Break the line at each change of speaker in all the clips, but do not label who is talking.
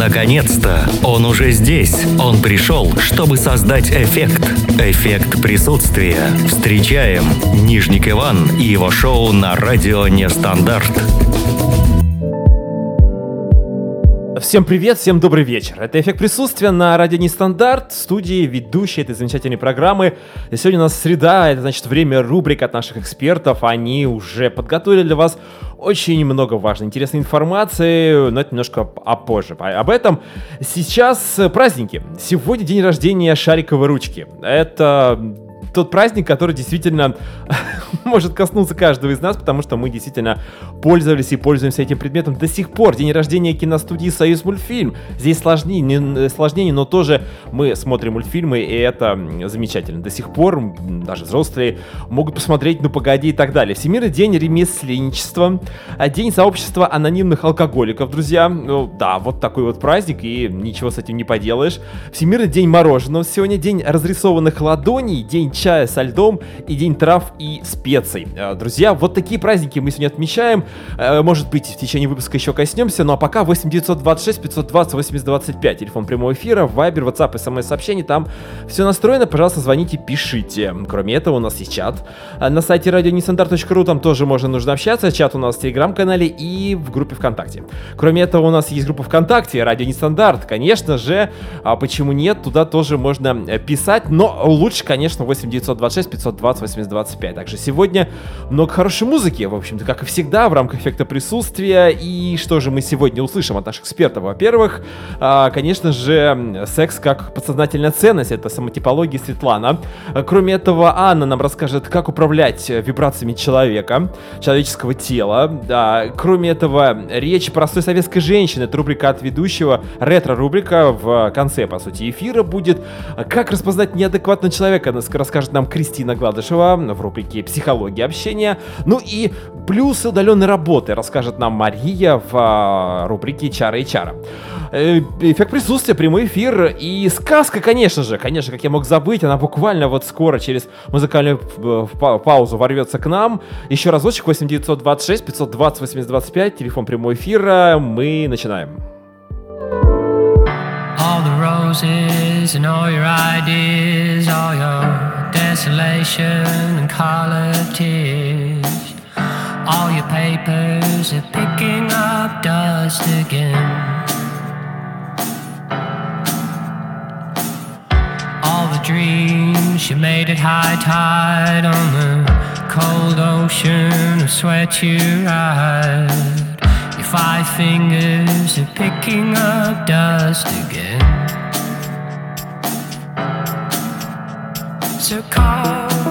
Наконец-то! Он уже здесь. Он пришел, чтобы создать эффект. Эффект присутствия. Встречаем Нижник Иван и его шоу на радио Нестандарт.
Всем привет, всем добрый вечер. Это «Эффект присутствия» на радио Нестандарт, студии ведущей этой замечательной программы. И сегодня у нас среда, это значит время рубрик от наших экспертов. Они уже подготовили для вас очень много важной, интересной информации, но это немножко попозже. Об этом сейчас праздники. Сегодня день рождения шариковой ручки. Это тот праздник, который действительно может коснуться каждого из нас, потому что мы действительно пользовались и пользуемся этим предметом до сих пор. День рождения киностудии «Союз мультфильм». Здесь сложнее, не, сложнее, но тоже мы смотрим мультфильмы, и это замечательно. До сих пор даже взрослые могут посмотреть «Ну погоди» и так далее. Всемирный день ремесленничества, день сообщества анонимных алкоголиков, друзья. Ну, да, вот такой вот праздник, и ничего с этим не поделаешь. Всемирный день мороженого сегодня, день разрисованных ладоней, день чая со льдом и день трав и специй. Э, друзья, вот такие праздники мы сегодня отмечаем. Э, может быть, в течение выпуска еще коснемся, ну а пока 8926 520 8025, телефон прямого эфира, вайбер, WhatsApp, смс-сообщений, там все настроено, пожалуйста, звоните, пишите. Кроме этого, у нас есть чат э, на сайте радионестандарт.ру, там тоже можно нужно общаться, чат у нас в телеграм-канале и в группе ВКонтакте. Кроме этого, у нас есть группа ВКонтакте, Радио Нестандарт, конечно же, а почему нет, туда тоже можно писать, но лучше, конечно, 8 926 520 8025. Также сегодня много хорошей музыки, в общем-то, как и всегда, в рамках эффекта присутствия. И что же мы сегодня услышим от наших экспертов? Во-первых, а, конечно же, секс как подсознательная ценность, это самотипология Светлана. Кроме этого, Анна нам расскажет, как управлять вибрациями человека, человеческого тела. Да. Кроме этого, речь простой советской женщины, это рубрика от ведущего, ретро-рубрика в конце, по сути, эфира будет. Как распознать неадекватного человека, расскажет расскажет нам Кристина Гладышева в рубрике «Психология общения». Ну и плюсы удаленной работы расскажет нам Мария в а, рубрике «Чара и чара». Э, эффект присутствия, прямой эфир и сказка, конечно же. Конечно, как я мог забыть, она буквально вот скоро через музыкальную паузу ворвется к нам. Еще разочек 8926 520 8025, телефон прямого эфира. Мы начинаем. All the roses and all your ideas, all your desolation and colored tears. All your papers are picking up dust again. All the dreams you made at high tide on the cold ocean of sweat you ride. Five fingers are picking up dust again. So call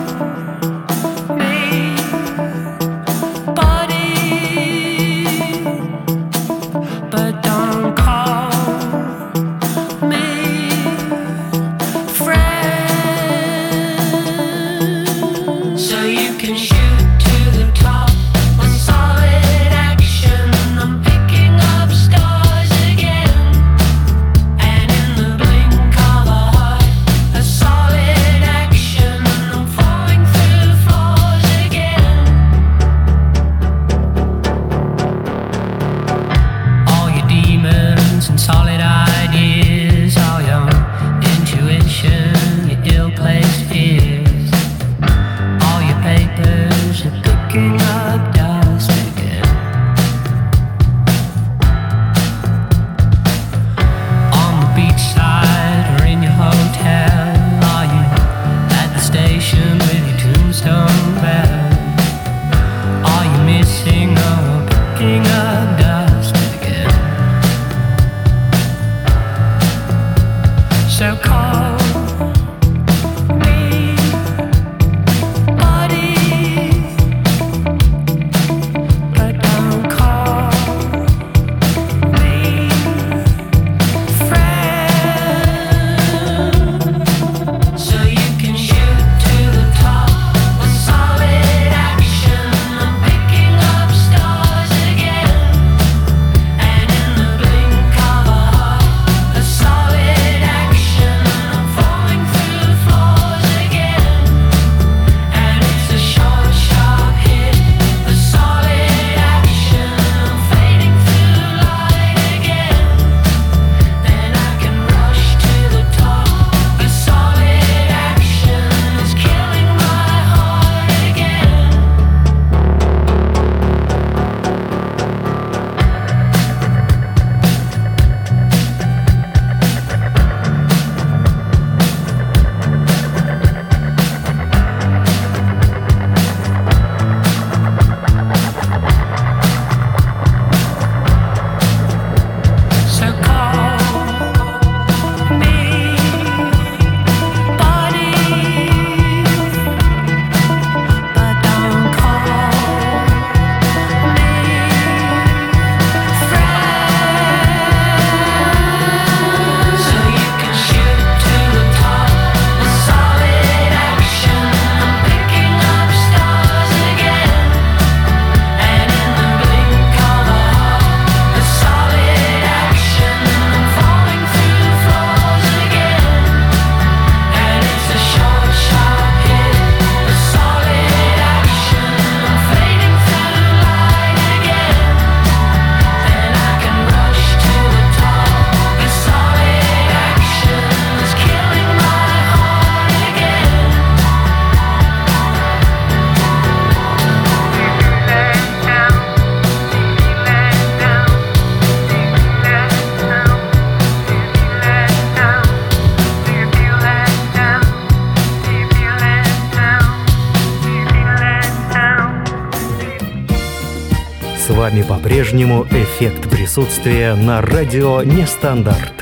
по-прежнему эффект присутствия на радио Нестандарт.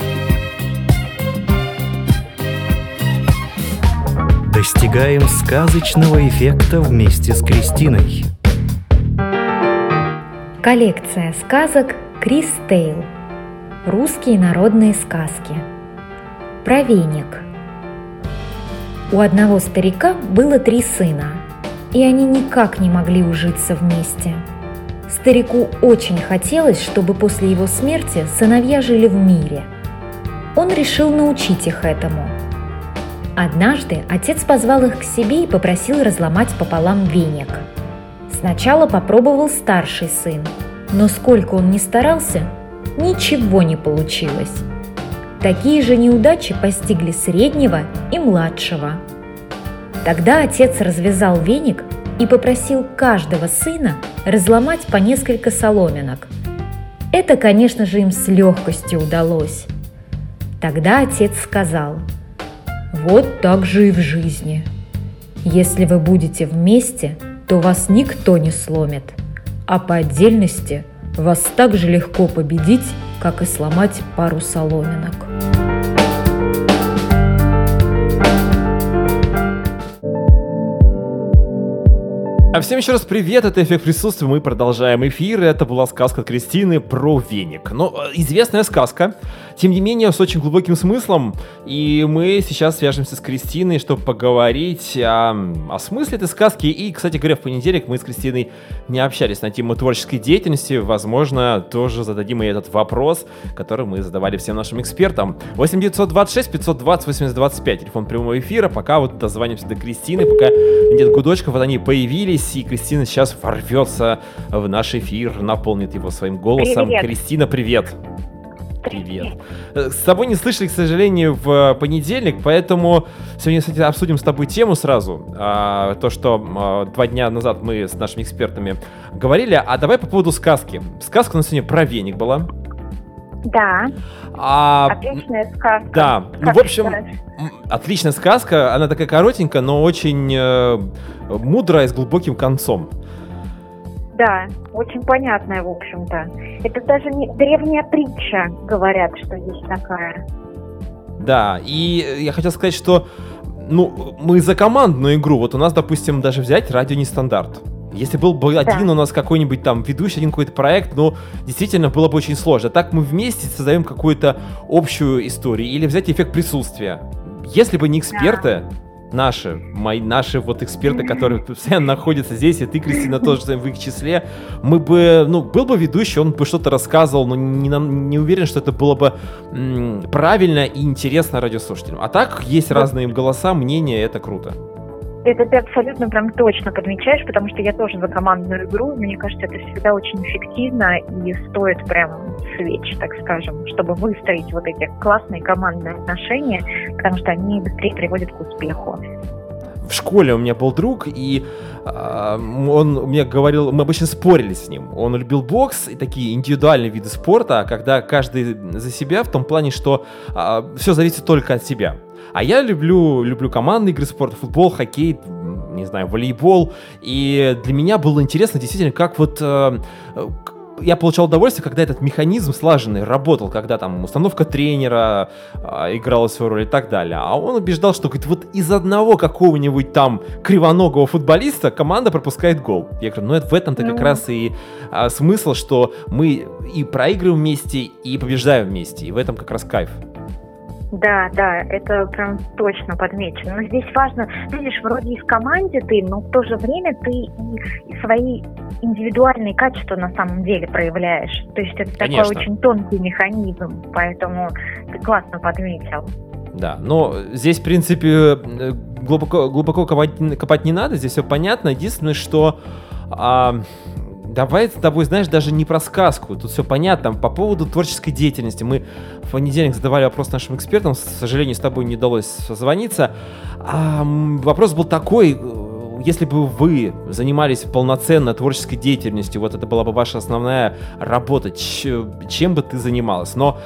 Достигаем сказочного эффекта вместе с Кристиной.
Коллекция сказок Крис Тейл. Русские народные сказки. Про. У одного старика было три сына, и они никак не могли ужиться вместе. Старику очень хотелось, чтобы после его смерти сыновья жили в мире. Он решил научить их этому. Однажды отец позвал их к себе и попросил разломать пополам веник. Сначала попробовал старший сын, но сколько он ни старался, ничего не получилось. Такие же неудачи постигли среднего и младшего. Тогда отец развязал веник и попросил каждого сына разломать по несколько соломинок. Это, конечно же, им с легкостью удалось. Тогда отец сказал, «Вот так же и в жизни. Если вы будете вместе, то вас никто не сломит, а по отдельности вас так же легко победить, как и сломать пару соломинок».
А всем еще раз привет, это Эффект Присутствия, мы продолжаем эфир, это была сказка Кристины про веник. Ну, известная сказка, тем не менее, с очень глубоким смыслом, и мы сейчас свяжемся с Кристиной, чтобы поговорить о, о смысле этой сказки, и, кстати говоря, в понедельник мы с Кристиной не общались на тему творческой деятельности, возможно, тоже зададим ей этот вопрос, который мы задавали всем нашим экспертам. 8 926 520 8025, телефон прямого эфира, пока вот дозвонимся до Кристины, пока нет гудочков, вот они появились, и Кристина сейчас ворвется в наш эфир, наполнит его своим голосом.
Привет.
Кристина, привет. Привет. Э, С тобой не слышали, к сожалению, в понедельник, поэтому сегодня, кстати, обсудим с тобой тему сразу. А, то, что а, два дня назад мы с нашими экспертами говорили. А давай по поводу сказки. Сказка у нас сегодня про веник была.
Да,
А,
отличная сказка.
да, ну, в общем, м, отличная сказка. Она такая коротенькая, но очень э, мудрая, с глубоким концом.
Да, очень понятная, в общем-то. Это даже не древняя притча, говорят, что есть такая.
Да, и я хотел сказать, что ну, мы за командную игру. Вот у нас, допустим, даже взять радио нестандарт. Если был бы один у нас какой-нибудь там ведущий, один какой-то проект, ну, действительно, было бы очень сложно. Так мы вместе создаем какую-то общую историю. Или взять эффект присутствия. Если бы не эксперты, наши, мои, наши вот эксперты, которые постоянно находятся здесь, и ты, Кристина, тоже в их числе, мы бы, ну, был бы ведущий, он бы что-то рассказывал, но не, не уверен, что это было бы м, правильно и интересно радиослушателям. А так, есть разные голоса, мнения, это круто.
Это ты абсолютно прям точно подмечаешь, потому что я тоже за командную игру. Мне кажется, это всегда очень эффективно и стоит прям свеч, так скажем, чтобы выстроить вот эти классные командные отношения, потому что они быстрее приводят к успеху.
В школе у меня был друг, и а, он мне говорил, мы обычно спорили с ним. Он любил бокс и такие индивидуальные виды спорта, когда каждый за себя в том плане, что все зависит только от себя. А я люблю, люблю командные игры спорта, футбол, хоккей, не знаю, волейбол. И для меня было интересно действительно, как вот э, э, я получал удовольствие, когда этот механизм слаженный работал, когда там установка тренера а, играла свою роль и так далее. А он убеждал, что говорит, вот из одного какого-нибудь там кривоногого футболиста команда пропускает гол. Я говорю, ну это в этом-то как
Ну.
раз и а, смысл, что мы и проигрываем вместе, и побеждаем вместе. И в этом как раз кайф.
Да, да, это прям точно подмечено. Но здесь важно, видишь, вроде и в команде ты, но в то же время ты и, и свои индивидуальные качества на самом деле проявляешь. То есть это
Конечно.
такой очень тонкий механизм, поэтому ты классно подметил.
Да, но здесь, в принципе, э, глубоко, глубоко копать, копать не надо, здесь все понятно. Единственное, что а, давай с тобой, знаешь, даже не про сказку, тут все понятно. По поводу творческой деятельности мы в понедельник задавали вопрос нашим экспертам, к сожалению, с тобой не удалось созвониться. А, вопрос был такой, если бы вы занимались полноценно творческой деятельностью, вот это была бы ваша основная работа, чем бы ты занималась? Но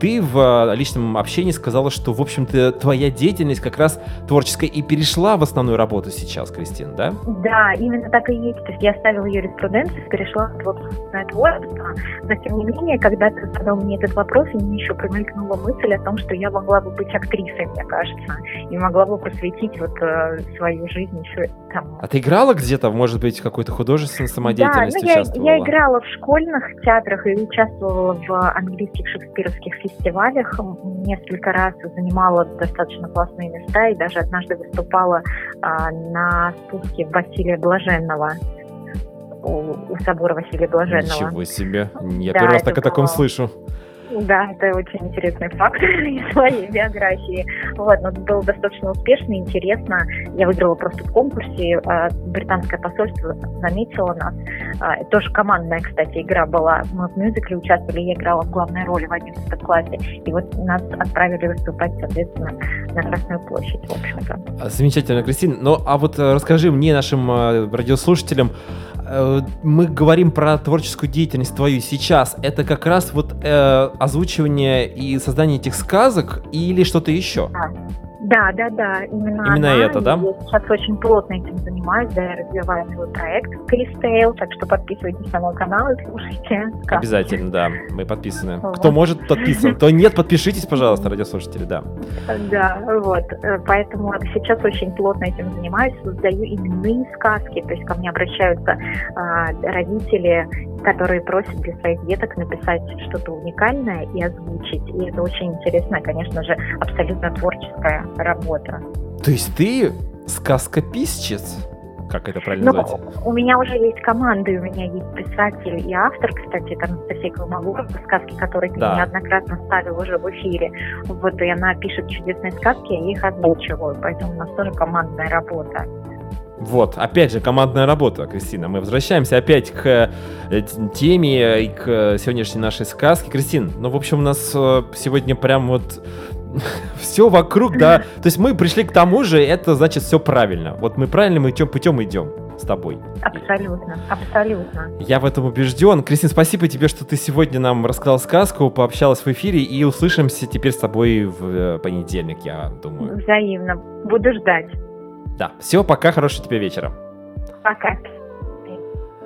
ты в личном общении сказала, что, в общем-то, твоя деятельность как раз творческая и перешла в основную работу сейчас, Кристина, да?
Да, именно так и есть. То есть я оставила юриспруденцию, перешла в творческое творчество. Но, тем не менее, когда ты задал мне этот вопрос, мне еще промелькнула мысль о том, что я могла бы быть актрисой, мне кажется, и могла бы посвятить вот э, свою жизнь еще
тому. А ты играла где-то, может быть, какой-то художественной самодеятельности
да, ну, я, я играла в школьных театрах и участвовала в английских шекспировских фестивалях. Несколько раз занимала достаточно классные места и даже однажды выступала а, на спуске Василия Блаженного у, у собора Василия Блаженного.
Ничего себе. Я да, первый раз так о таком слышу.
Да, это очень интересный факт из своей биографии. Вот, но было достаточно успешно, интересно. Я выиграла просто в конкурсе. А, британское посольство заметило нас. А, тоже командная, кстати, игра была. Мы в мюзикле участвовали, я играла в главной роли в 11 классе. И вот нас отправили выступать, соответственно, на Красную площадь, в общем-то.
Замечательно, Кристина. Ну, а вот э, расскажи мне, нашим э, радиослушателям, Э, мы говорим про творческую деятельность твою сейчас, это как раз вот э, озвучивание и создание этих сказок или что-то еще?
Да. Да, да,
именно, именно она. это, да?
Я сейчас очень плотно этим занимаюсь, да, я развиваю свой проект Кристейл, так что подписывайтесь на мой канал и слушайте.
Обязательно, да, мы подписаны. Вот. Кто может, подписан, кто нет, подпишитесь, пожалуйста, радиослушатели, да.
Да, вот, э, поэтому сейчас очень плотно этим занимаюсь, создаю именные сказки, то есть ко мне обращаются а, родители, которые просят для своих деток написать что-то уникальное и озвучить, и это очень интересно, конечно же, абсолютно творческая работа.
То есть ты сказкописчец? Как это правильно ну, назвать?
У меня уже есть команда, у меня есть писатель и автор, кстати, это Анастасия Колмогорова, сказки, которые ты да. неоднократно ставил уже в эфире. Вот, и она пишет чудесные сказки, я их озвучиваю, поэтому у нас тоже командная работа.
Вот, опять же, командная работа, Кристина. Мы возвращаемся опять к э, теме и к сегодняшней нашей сказке. Кристин, ну, в общем, у нас э, сегодня прям вот все вокруг, да. То есть мы пришли к тому же, это значит все правильно. Вот мы правильным идем, путем идем с тобой.
Абсолютно, абсолютно.
Я в этом убежден. Кристин, спасибо тебе, что ты сегодня нам рассказал сказку, пообщалась в эфире, и услышимся теперь с тобой в э, понедельник, я думаю.
Взаимно. Буду ждать.
Да. Все, пока, хорошего тебе вечера.
Пока.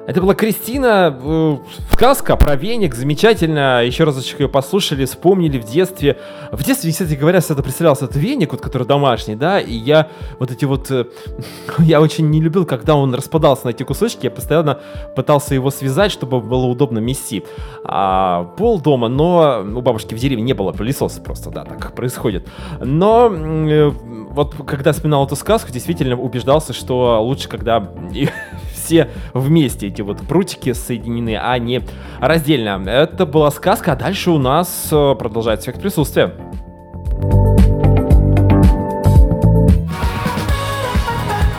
Это была Кристина, э, сказка про веник, замечательно. Еще разочек ее послушали, вспомнили в детстве. В детстве, кстати говоря, всегда представлялся этот веник, вот, который домашний, да, и я вот эти вот... Э, я очень не любил, когда он распадался на эти кусочки, я постоянно пытался его связать, чтобы было удобно мести. А, пол дома, но у бабушки в деревне не было пылесоса просто, да, так происходит. Но э, вот когда вспоминал эту сказку, действительно убеждался, что лучше, когда все вместе эти вот прутики соединены, а не раздельно. Это была сказка, а дальше у нас э, продолжается эффект присутствия.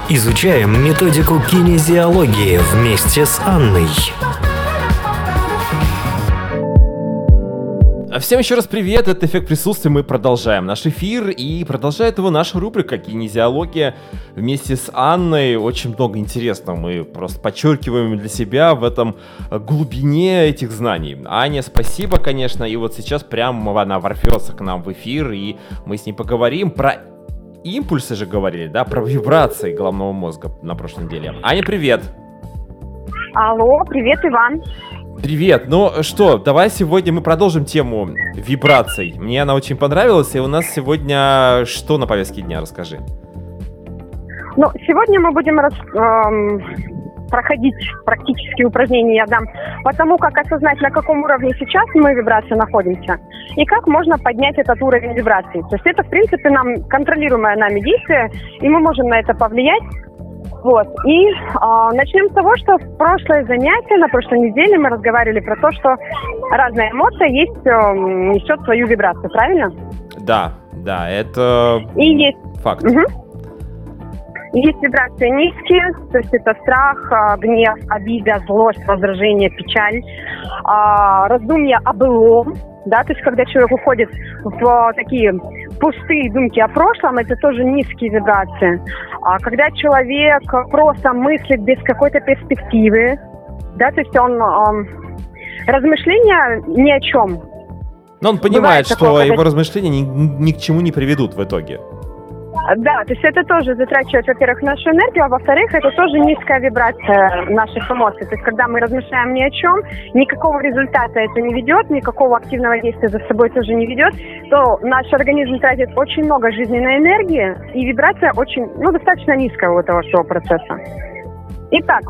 Изучаем методику кинезиологии вместе с Анной.
Всем еще раз привет, это «Эффект присутствия», мы продолжаем наш эфир, и продолжает его наша рубрика «Кинезиология» вместе с Анной. Очень много интересного мы просто подчеркиваем для себя в этом глубине этих знаний. Аня, спасибо, конечно, и вот сейчас прямо она ворвется к нам в эфир, и мы с ней поговорим про импульсы же говорили, да, про вибрации головного мозга на прошлой неделе. Аня, привет!
Алло, привет, Иван.
Привет. Ну что, давай сегодня мы продолжим тему вибраций. Мне она очень понравилась, и у нас сегодня что на повестке дня, расскажи.
Ну, сегодня мы будем рас, эм, проходить практические упражнения, я дам, по тому, как осознать, на каком уровне сейчас мы вибрации находимся, и как можно поднять этот уровень вибраций. То есть это, в принципе, нам контролируемое нами действие, и мы можем на это повлиять вот. И э, начнем с того, что в прошлое занятие, на прошлой неделе мы разговаривали про то, что разная эмоция есть, э, несет свою вибрацию, правильно?
Да, да, это
И есть...
факт. Угу.
Есть вибрации низкие, то есть это страх, а, гнев, обида, злость, раздражение, печаль, раздумья о былом, да, то есть когда человек уходит в такие пустые думки о прошлом, это тоже низкие вибрации. А когда человек просто мыслит без какой-то перспективы, да, то есть он э, размышления ни о чем.
Но он понимает, Бывает что такое, его когда... размышления ни, ни к чему не приведут в итоге.
Да, то есть это тоже затрачивает, во-первых, нашу энергию, а во-вторых, это тоже низкая вибрация наших эмоций. То есть когда мы размышляем ни о чем, никакого результата это не ведет, никакого активного действия за собой тоже не ведет, то наш организм тратит очень много жизненной энергии, и вибрация очень, ну, достаточно низкая у этого всего процесса. Итак,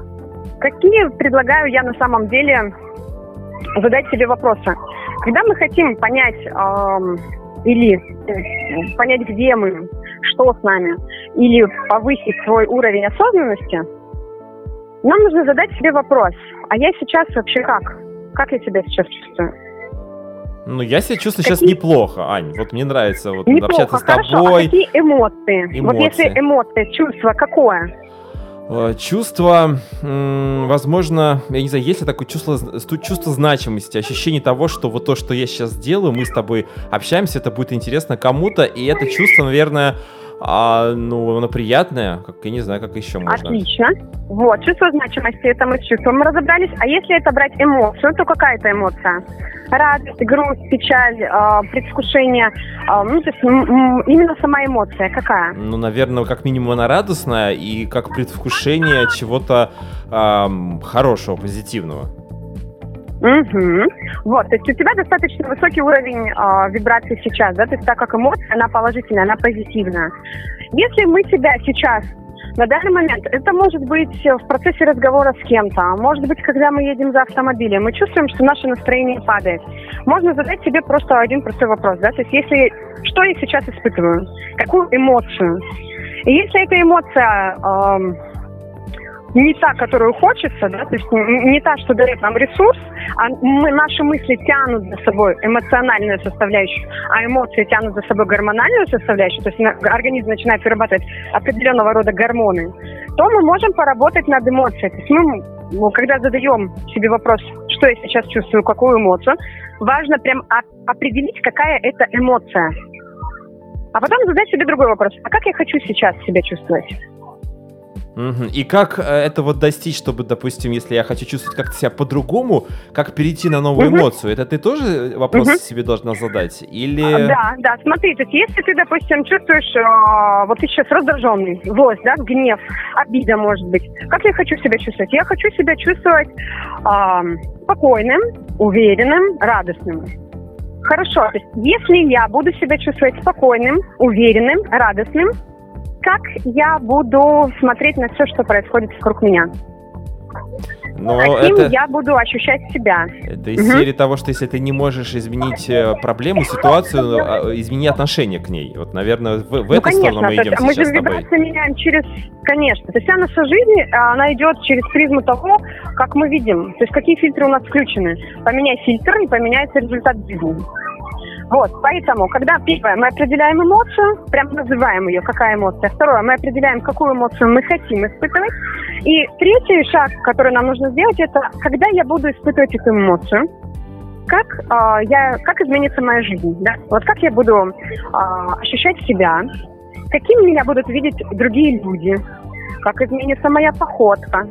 какие предлагаю я на самом деле задать себе вопросы? Когда мы хотим понять эм, или э, понять, где мы, что с нами, или повысить свой уровень осознанности, нам нужно задать себе вопрос, а я сейчас вообще как? Как я себя сейчас чувствую?
Ну, я себя чувствую какие... сейчас неплохо, Ань. Вот мне нравится вот,
неплохо,
общаться с
хорошо.
тобой.
А какие эмоции? эмоции? Вот если эмоции, чувство какое?
Э, чувство, возможно, я не знаю, есть ли такое чувство, чувство значимости, ощущение того, что вот то, что я сейчас делаю, мы с тобой общаемся, это будет интересно кому-то, и это чувство, наверное, а, ну, оно приятное, как, я не знаю, как еще можно.
Отлично. Вот, чувство значимости, это мы с чувством разобрались. А если это брать эмоцию, то какая это эмоция? Радость, грусть, печаль, э, предвкушение. Э, ну, то есть именно сама эмоция какая?
Ну, наверное, как минимум она радостная и как предвкушение чего-то э, хорошего, позитивного.
Угу. Вот, то есть у тебя достаточно высокий уровень э, вибрации сейчас, да, то есть так как эмоция, она положительная, она позитивная. Если мы себя сейчас на данный момент это может быть в процессе разговора с кем-то, а может быть, когда мы едем за автомобилем, мы чувствуем, что наше настроение падает. Можно задать себе просто один простой вопрос, да, то есть если, что я сейчас испытываю, какую эмоцию. И если эта эмоция э, не та, которую хочется, да, то есть не та, что дает нам ресурс, а мы, наши мысли тянут за собой эмоциональную составляющую, а эмоции тянут за собой гормональную составляющую, то есть организм начинает вырабатывать определенного рода гормоны, то мы можем поработать над эмоцией. То есть мы, ну, когда задаем себе вопрос, что я сейчас чувствую, какую эмоцию, важно прям определить, какая это эмоция. А потом задать себе другой вопрос, а как я хочу сейчас себя чувствовать?
Угу. И как э, это вот достичь, чтобы, допустим, если я хочу чувствовать как-то себя по-другому, как перейти на новую угу. эмоцию? Это ты тоже вопрос угу. себе должна задать? Или... А,
да, да, смотри, то есть если ты, допустим, чувствуешь, э, вот ты сейчас раздраженный, злость, да, гнев, обида, может быть, как я хочу себя чувствовать? Я хочу себя чувствовать э, спокойным, уверенным, радостным. Хорошо, то есть если я буду себя чувствовать спокойным, уверенным, радостным, как я буду смотреть на все, что происходит вокруг меня. Но Каким это... я буду ощущать себя.
Это из угу. серии того, что если ты не можешь изменить э, проблему, ситуацию, а, измени отношение к ней. Вот, наверное, в, в ну, эту конечно, сторону мы идем
Мы же вибрации меняем через... Конечно. То есть вся наша жизнь, она идет через призму того, как мы видим. То есть какие фильтры у нас включены. Поменяй фильтр, и поменяется результат жизни. Вот, поэтому, когда первое, мы определяем эмоцию, прям называем ее, какая эмоция. Второе, мы определяем, какую эмоцию мы хотим испытывать. И третий шаг, который нам нужно сделать, это когда я буду испытывать эту эмоцию, как, э, я, как изменится моя жизнь, да? Вот как я буду э, ощущать себя, каким меня будут видеть другие люди, как изменится моя походка,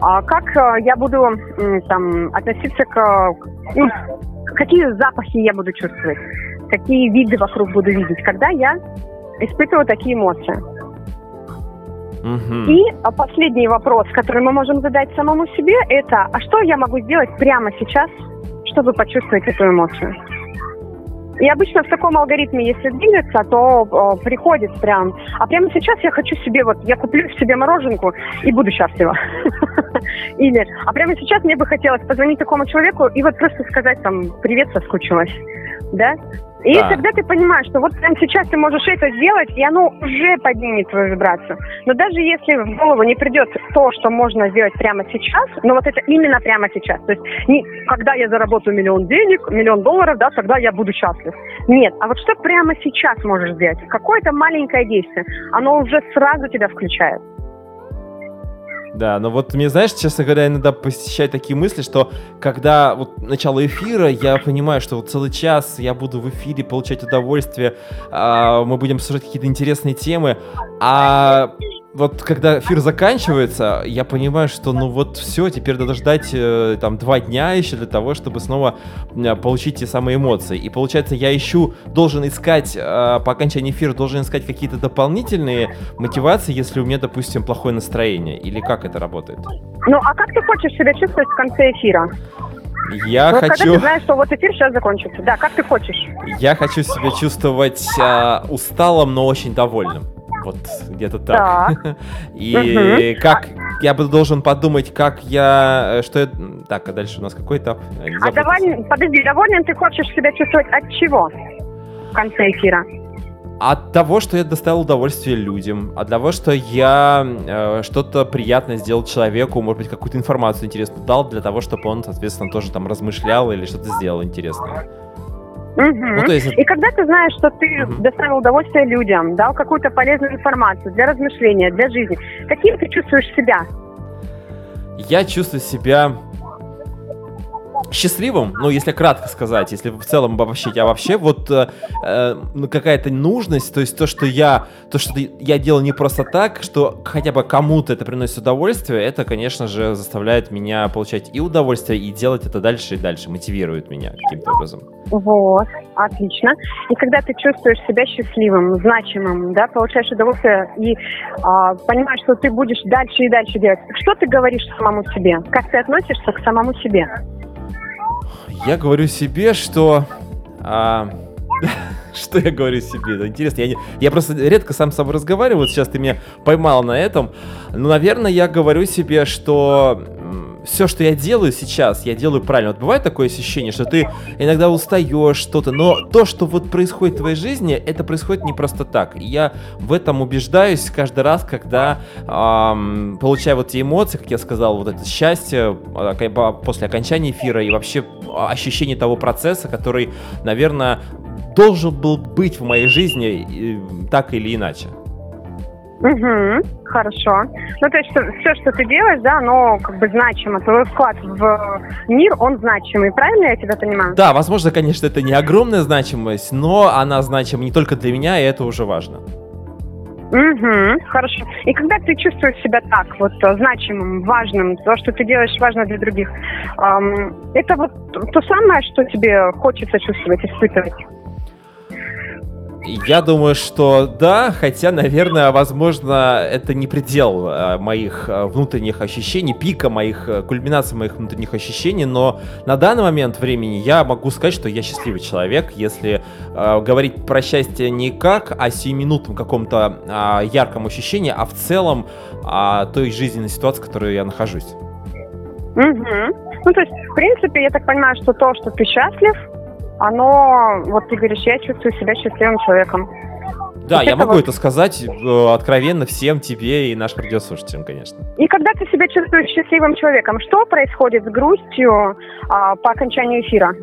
а как э, я буду там относиться к ну, какие запахи я буду чувствовать, какие виды вокруг буду видеть, когда я испытываю такие эмоции. Угу. И последний вопрос, который мы можем задать самому себе, это, а что я могу сделать прямо сейчас, чтобы почувствовать эту эмоцию? И обычно в таком алгоритме, если двигаться, то о, приходит прям. А прямо сейчас я хочу себе, вот, я куплю себе мороженку и буду счастлива. Или, а прямо сейчас мне бы хотелось позвонить такому человеку и вот просто сказать там, привет, соскучилась. Да? И да. тогда ты понимаешь, что вот прямо сейчас ты можешь это сделать, и оно уже поднимет твою вибрацию. Но даже если в голову не придет то, что можно сделать прямо сейчас, но вот это именно прямо сейчас. То есть не когда я заработаю миллион денег, миллион долларов, да, тогда я буду счастлив. Нет, а вот что прямо сейчас можешь сделать? Какое-то маленькое действие, оно уже сразу тебя включает.
Да, но вот мне, знаешь, честно говоря, иногда посещают такие мысли, что когда вот начало эфира, я понимаю, что вот целый час я буду в эфире получать удовольствие, а, мы будем обсуждать какие-то интересные темы, а вот когда эфир заканчивается, я понимаю, что ну вот все, теперь надо ждать э, там два дня еще для того, чтобы снова э, получить те самые эмоции. И получается, я ищу, должен искать, э, по окончании эфира, должен искать какие-то дополнительные мотивации, если у меня, допустим, плохое настроение. Или как это работает?
Ну, а как ты хочешь себя чувствовать в конце эфира?
Я
вот
хочу...
когда ты знаешь, что вот эфир сейчас закончится. Да, как ты хочешь?
Я хочу себя чувствовать э, усталым, но очень довольным. Вот где-то так. так. И угу. как я бы должен подумать, как я, э, что я... Так, а дальше у нас какой этап?
А доволен, подожди, доволен ты хочешь себя чувствовать от чего в конце эфира?
От того, что я доставил удовольствие людям, от того, что я э, что-то приятное сделал человеку, может быть, какую-то информацию интересную дал для того, чтобы он, соответственно, тоже там размышлял или что-то сделал интересное.
Угу. Ну, есть... И когда ты знаешь, что ты угу. доставил удовольствие людям, дал какую-то полезную информацию для размышления, для жизни, каким ты чувствуешь себя?
Я чувствую себя счастливым, ну, если кратко сказать, если в целом обобщить, а вообще вот э, э, какая-то нужность, то есть то, что я, то, что я делаю не просто так, что хотя бы кому-то это приносит удовольствие, это, конечно же, заставляет меня получать и удовольствие, и делать это дальше и дальше, мотивирует меня каким-то образом.
Вот, отлично. И когда ты чувствуешь себя счастливым, значимым, да, получаешь удовольствие и э, понимаешь, что ты будешь дальше и дальше делать, что ты говоришь самому себе? Как ты относишься к самому себе?
Я говорю себе, что... А, что я говорю себе? Это интересно, я, не, я просто редко сам с собой разговариваю, вот сейчас ты меня поймал на этом. Но, наверное, я говорю себе, что все, что я делаю сейчас, я делаю правильно. Вот бывает такое ощущение, что ты иногда устаешь что-то, но то, что вот происходит в твоей жизни, это происходит не просто так. И я в этом убеждаюсь каждый раз, когда эм, получаю вот эти эмоции, как я сказал, вот это счастье а, после окончания эфира и вообще ощущение того процесса, который, наверное, должен был быть в моей жизни так или иначе.
Угу, хорошо. Ну, то есть все, что ты делаешь, да, оно как бы значимо. Твой вклад в мир, он значимый. Правильно я тебя понимаю?
Да, возможно, конечно, это не огромная значимость, но она значима не только для меня, и это уже важно.
Угу, хорошо. И когда ты чувствуешь себя так, вот значимым, важным, то, что ты делаешь, важно для других, эм, это вот то самое, что тебе хочется чувствовать, испытывать?
Я думаю, что да, хотя, наверное, возможно, это не предел э, моих э, внутренних ощущений, пика моих, э, кульминации моих внутренних ощущений, но на данный момент времени я могу сказать, что я счастливый человек, если э, говорить про счастье не как о сиюминутном каком-то э, ярком ощущении, а в целом о той жизненной ситуации, в которой я нахожусь.
Угу. Ну, то есть, в принципе, я так понимаю, что то, что ты счастлив, оно, вот ты говоришь, я чувствую себя счастливым человеком.
Да, вот я это могу вот... это сказать э, откровенно всем тебе и нашим радиослушателям, конечно.
И когда ты себя чувствуешь счастливым человеком, что происходит с грустью э, по окончанию эфира?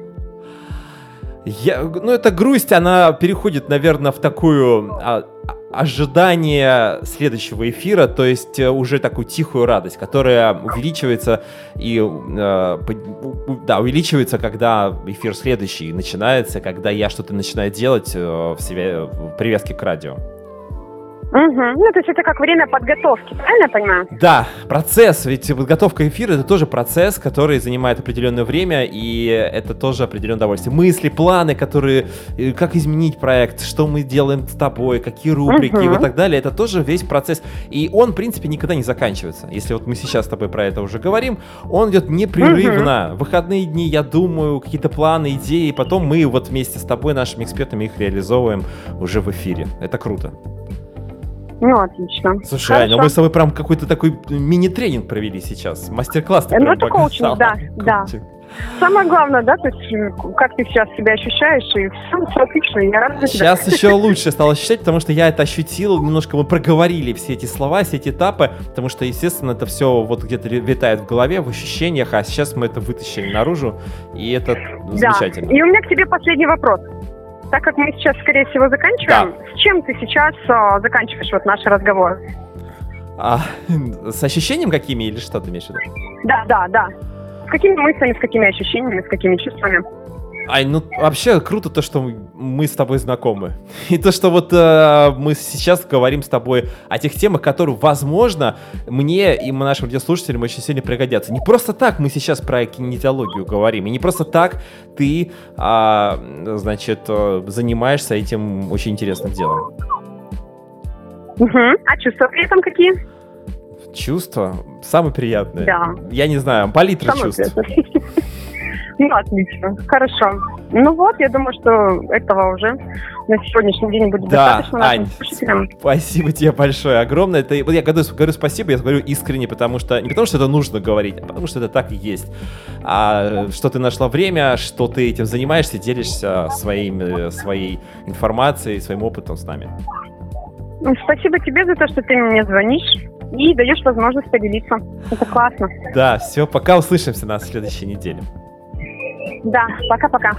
Я, ну, эта грусть, она переходит, наверное, в такую а, ожидание следующего эфира, то есть э, уже такую тихую радость, которая увеличивается и э, да, увеличивается, когда эфир следующий начинается, когда я что-то начинаю делать э, в, себе, в привязке к радио.
Угу. Ну, то есть это как время подготовки, правильно я понимаю?
Да, процесс, ведь подготовка эфира это тоже процесс, который занимает определенное время, и это тоже определенное удовольствие. Мысли, планы, которые, э, как изменить проект, что мы делаем с тобой, какие рубрики угу. и так далее, это тоже весь процесс. И он, в принципе, никогда не заканчивается. Если вот мы сейчас с тобой про это уже говорим, он идет непрерывно. Угу. выходные дни я думаю, какие-то планы, идеи, и потом мы вот вместе с тобой, нашими экспертами, их реализовываем уже в эфире. Это круто.
Ну, отлично.
Слушай, Хорошо. Аня, мы с тобой прям какой-то такой мини-тренинг провели сейчас. Мастер-класс
Ну, это коучинг, да, да. Самое главное, да, то есть как ты сейчас себя ощущаешь, и все, все отлично, я рада за
тебя. Сейчас еще лучше стал ощущать, потому что я это ощутил, немножко мы проговорили все эти слова, все эти этапы, потому что, естественно, это все вот где-то витает в голове, в ощущениях, а сейчас мы это вытащили наружу, и это да. замечательно.
И у меня к тебе последний вопрос. Так как мы сейчас, скорее всего, заканчиваем, да. с чем ты сейчас э, заканчиваешь вот наш разговор?
А, с ощущением какими или что ты имеешь в виду?
Да, да, да. С какими мыслями, с какими ощущениями, с какими чувствами?
Ай, ну вообще круто то, что мы с тобой знакомы. И то, что вот э, мы сейчас говорим с тобой о тех темах, которые, возможно, мне и нашим радиослушателям очень сильно пригодятся. Не просто так мы сейчас про кинезиологию говорим, и не просто так ты, а, значит, э, занимаешься этим очень интересным делом.
Угу. А чувства при этом какие?
Чувства? Самые приятные.
Да.
Я не знаю, палитра
Самое
чувств.
приятное. Ну, отлично. Хорошо. Ну вот, я думаю, что этого уже на сегодняшний день будет
Да,
достаточно
Ань,
слушателям.
Спасибо тебе большое, огромное. Это, вот я говорю, говорю спасибо, я говорю искренне, потому что не потому что это нужно говорить, а потому что это так и есть. А что ты нашла время, что ты этим занимаешься, делишься своим, своей информацией, своим опытом с нами.
Ну, Спасибо тебе за то, что ты мне звонишь и даешь возможность поделиться. Это классно.
Да, все, пока услышимся на следующей неделе.
Да, пока-пока.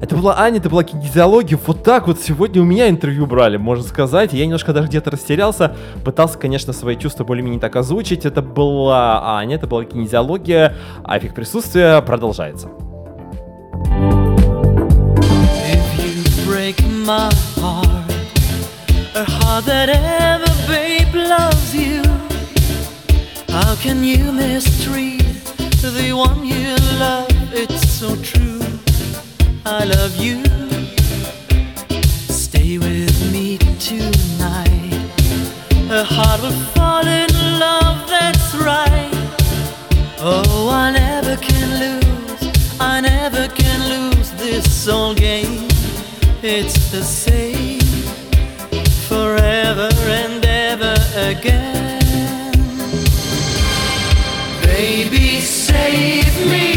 Это была Аня, это была кинезиология. Вот так вот сегодня у меня интервью брали, можно сказать. Я немножко даже где-то растерялся. Пытался, конечно, свои чувства более-менее так озвучить. Это была Аня, это была кинезиология. А эффект присутствия продолжается.
If you break my heart, a heart that ever, babe, loves you, how can you mistreat the one you love? It's so true. I love you. Stay with me tonight. A heart will fall in love, that's right. Oh, I never can lose, I never can lose this soul game. It's the same forever and ever again. Baby, save me,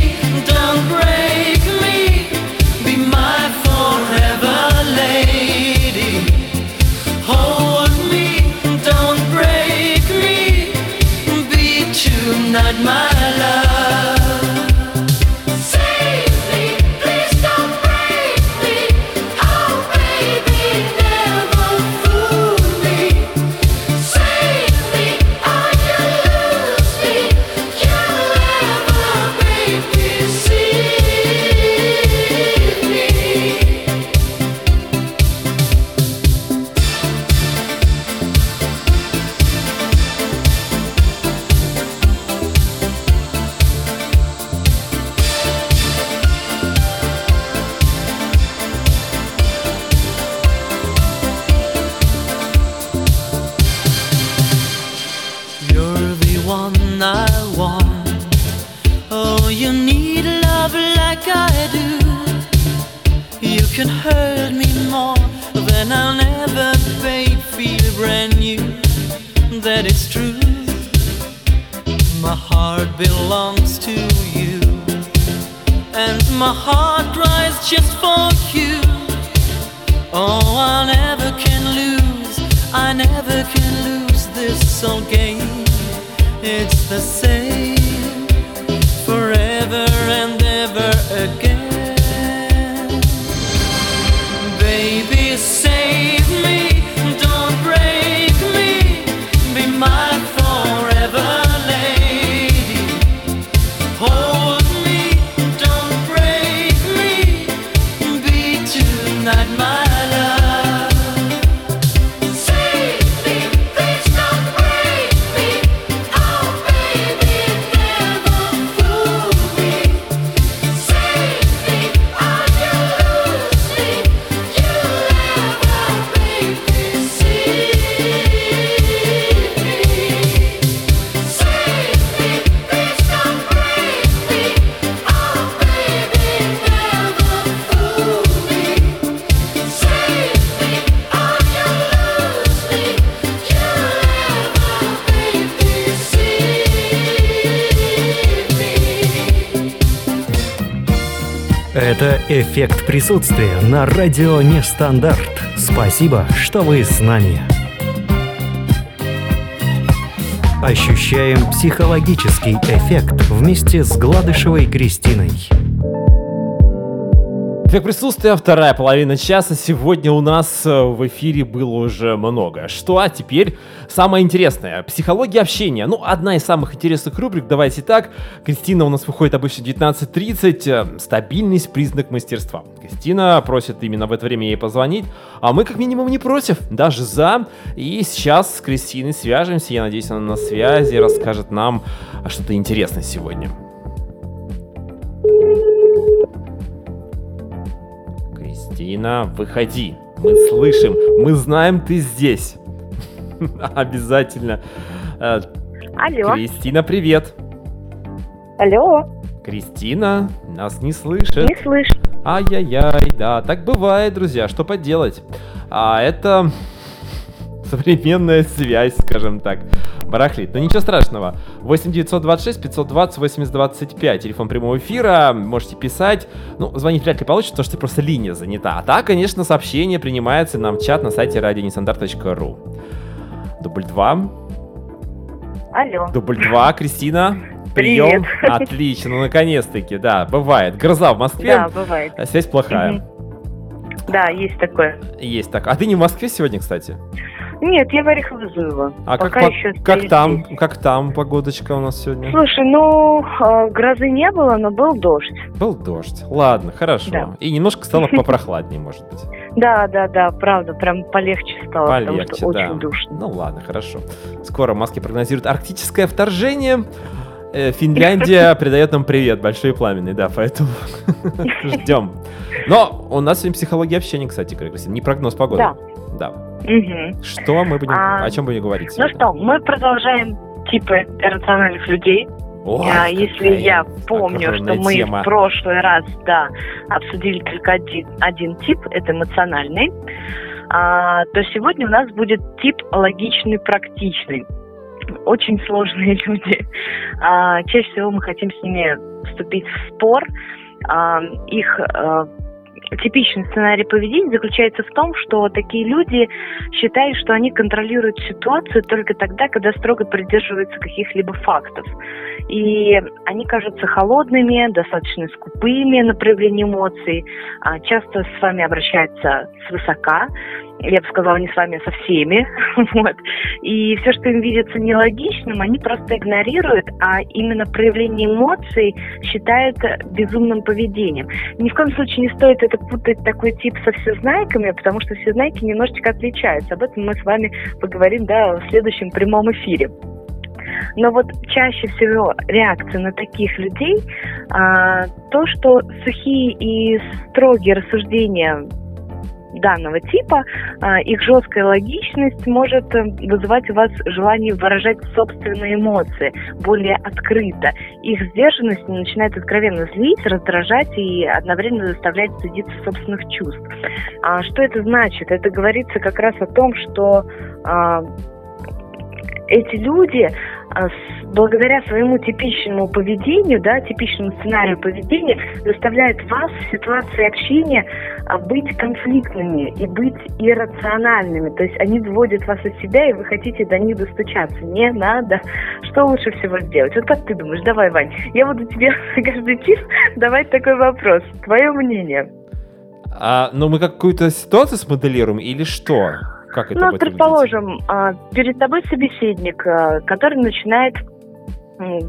эффект присутствия на радио Нестандарт. Спасибо, что вы с нами. Ощущаем психологический эффект вместе с Гладышевой Кристиной.
Эффект присутствия, вторая половина часа. Сегодня у нас э, в эфире было уже много. Что, а теперь самое интересное. Психология общения. Ну, одна из самых интересных рубрик, давайте так. Кристина у нас выходит обычно 19.30. Э, Стабильность – признак мастерства. Кристина просит именно в это время ей позвонить, а мы как минимум не против, даже за. И сейчас с Кристиной свяжемся. Я надеюсь, она на связи, расскажет нам что-то интересное сегодня. Кристина, выходи. Мы слышим, мы знаем, ты здесь. Обязательно. Э,
Алло.
Кристина, привет.
Алло.
Кристина нас не слышит.
Не слышу.
Ай-яй-яй, да, так бывает, друзья, что поделать. А это современная связь, скажем так, барахлит. Но ничего страшного. 8 926 520 80 25, телефон прямого эфира, можете писать. Ну, звонить вряд ли получится, потому что просто линия занята. А так, конечно, сообщение принимается нам в чат на сайте радионестандарт.ру. Дубль 2.
Алло.
Дубль 2, Кристина.
Привет.
Прием. Отлично, ну наконец-таки, да, бывает. Гроза в Москве,
Да, бывает.
а связь плохая.
Да, есть такое.
Есть так. А ты не в Москве сегодня, кстати?
Нет, я в Орехово-Зуево.
А как,
Пока
по-
еще
как там,
здесь.
как там погодочка у нас сегодня?
Слушай, ну, э, грозы не было, но был дождь.
Был дождь. Ладно, хорошо.
Да.
И немножко стало попрохладнее, может быть.
Да, да, да, правда, прям полегче стало, потому
Полегче,
что
да.
очень душно.
Ну ладно, хорошо. Скоро Москве прогнозируют арктическое вторжение. Э, Финляндия передает нам привет, большой и пламенный, да, поэтому ждем. Но у нас сегодня психология общения, кстати, Кристина, не прогноз погоды.
Да.
Да. Что мы будем,
А,
о чем будем говорить
Ну что, мы продолжаем типы рациональных людей.
Ой,
А, если я помню, что мы
тема.
в прошлый раз, да, обсудили только один, один тип, это эмоциональный, а, то сегодня у нас будет тип логичный, практичный. Очень сложные люди. А, чаще всего мы хотим с ними вступить в спор. А, их а, типичный сценарий поведения заключается в том, что такие люди считают, что они контролируют ситуацию только тогда, когда строго придерживаются каких-либо фактов. И они кажутся холодными, достаточно скупыми на проявление эмоций, а, часто с вами обращаются свысока, я бы сказала, не с вами, а со всеми. вот. И все, что им видится нелогичным, они просто игнорируют, а именно проявление эмоций считают безумным поведением. Ни в коем случае не стоит это путать такой тип со всезнайками, потому что всезнайки немножечко отличаются. Об этом мы с вами поговорим да, в следующем прямом эфире. Но вот чаще всего реакция на таких людей а, то, что сухие и строгие рассуждения данного типа, а, их жесткая логичность может э, вызывать у вас желание выражать собственные эмоции более открыто. Их сдержанность начинает откровенно злить, раздражать и одновременно заставлять стыдиться собственных чувств. А что это значит? Это говорится как раз о том, что а, эти люди благодаря своему типичному поведению, да, типичному сценарию поведения, заставляют вас в ситуации общения а, быть конфликтными и быть иррациональными. То есть они выводят вас из себя, и вы хотите до них достучаться. Не надо. Что лучше всего сделать? Вот как ты думаешь? Давай, Вань. Я буду тебе каждый час давать такой вопрос. Твое мнение.
А, ну мы какую-то ситуацию смоделируем или что? Как это
Ну, предположим, а, перед тобой собеседник, а, который начинает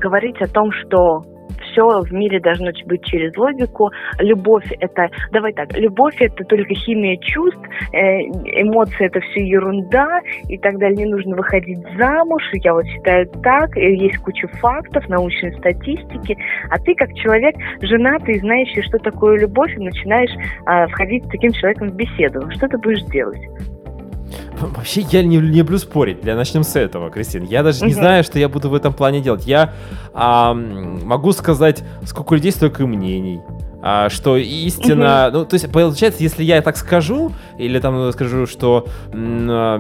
говорить о том, что все в мире должно быть через логику. Любовь это, давай так, любовь это только химия чувств, э, эмоции это все ерунда и так далее. Не нужно выходить замуж. Я вот считаю так. и Есть куча фактов, научной статистики. А ты как человек женатый, знающий, что такое любовь, и начинаешь а, входить с таким человеком в беседу. Что ты будешь делать?
Вообще я не, не люблю спорить. Для начнем с этого, Кристин. Я даже не знаю, что я буду в этом плане делать. Я ам, могу сказать, сколько людей, столько и мнений. А, что истина, ну, то есть, получается, если я так скажу, или там скажу, что, не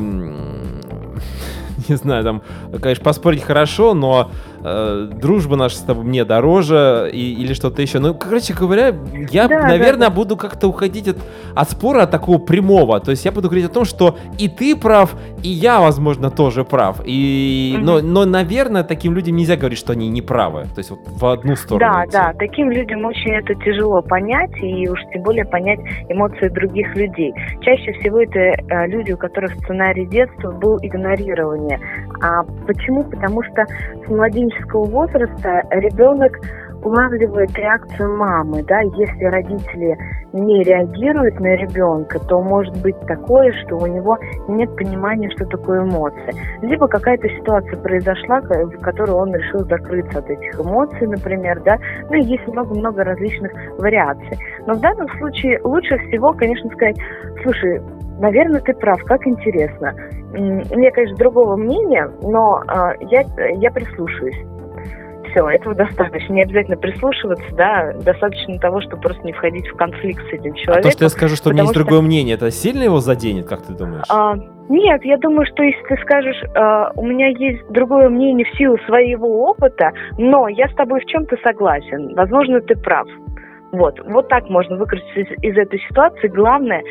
знаю, там, конечно, поспорить хорошо, но э, дружба наша с тобой мне дороже и, или что-то еще. Ну, короче говоря, я,
Да,
наверное,
да,
буду как-то уходить от, от спора такого прямого. То есть я буду говорить о том, что и ты прав, и я, возможно, тоже прав. И,
Мгм.
но, но, наверное, таким людям нельзя говорить, что они не правы. То есть вот в одну сторону.
Да,
идти.
да, таким людям очень это тяжело понять, и уж тем более понять эмоции других людей. Чаще всего это э, люди, у которых сценарий детства был игнорирование. А почему? Потому что с младенческого возраста ребенок улавливает реакцию мамы, да, если родители не реагируют на ребенка, то может быть такое, что у него нет понимания, что такое эмоции. Либо какая-то ситуация произошла, в которой он решил закрыться от этих эмоций, например, да, ну и есть много-много различных вариаций. Но в данном случае лучше всего, конечно, сказать, слушай, наверное, ты прав, как интересно. М, У меня, конечно, другого мнения, но а, я, я прислушаюсь. Все, этого достаточно. Не обязательно прислушиваться, да, достаточно того, чтобы просто не входить в конфликт с этим
А
человеком.
то, что я скажу, что у меня есть
что-
другое мнение, это сильно его заденет, как ты думаешь?
А, нет, я думаю, что если ты скажешь, а, у меня есть другое мнение в силу своего опыта, но я с тобой в чем-то согласен, возможно, ты прав. Вот, вот так можно выкрутиться из, из этой ситуации. Главное,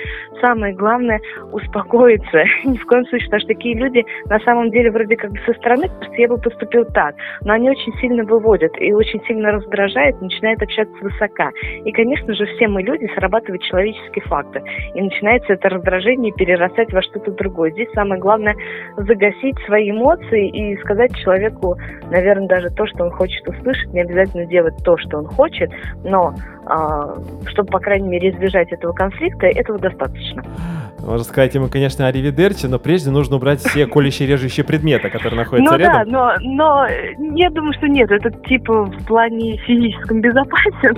самое главное, успокоиться. Ни в коем случае, потому что такие люди на самом деле вроде как бы со стороны, просто я бы поступил так, но они очень сильно выводят и очень сильно раздражают, начинают общаться высока. И, конечно же, все мы люди, срабатывает человеческий фактор. И начинается это раздражение перерастать во что-то другое. Здесь самое главное загасить свои эмоции и сказать человеку, наверное, даже то, что он хочет услышать, не обязательно делать то, что он хочет, но чтобы, по крайней мере, избежать этого конфликта, этого достаточно.
Можно сказать ему, конечно, аривидерчи, но прежде нужно убрать все колющие режущие предметы, которые находятся
Ну да,
рядом.
но, но э, я думаю, что нет, этот типа в плане физическом безопасен.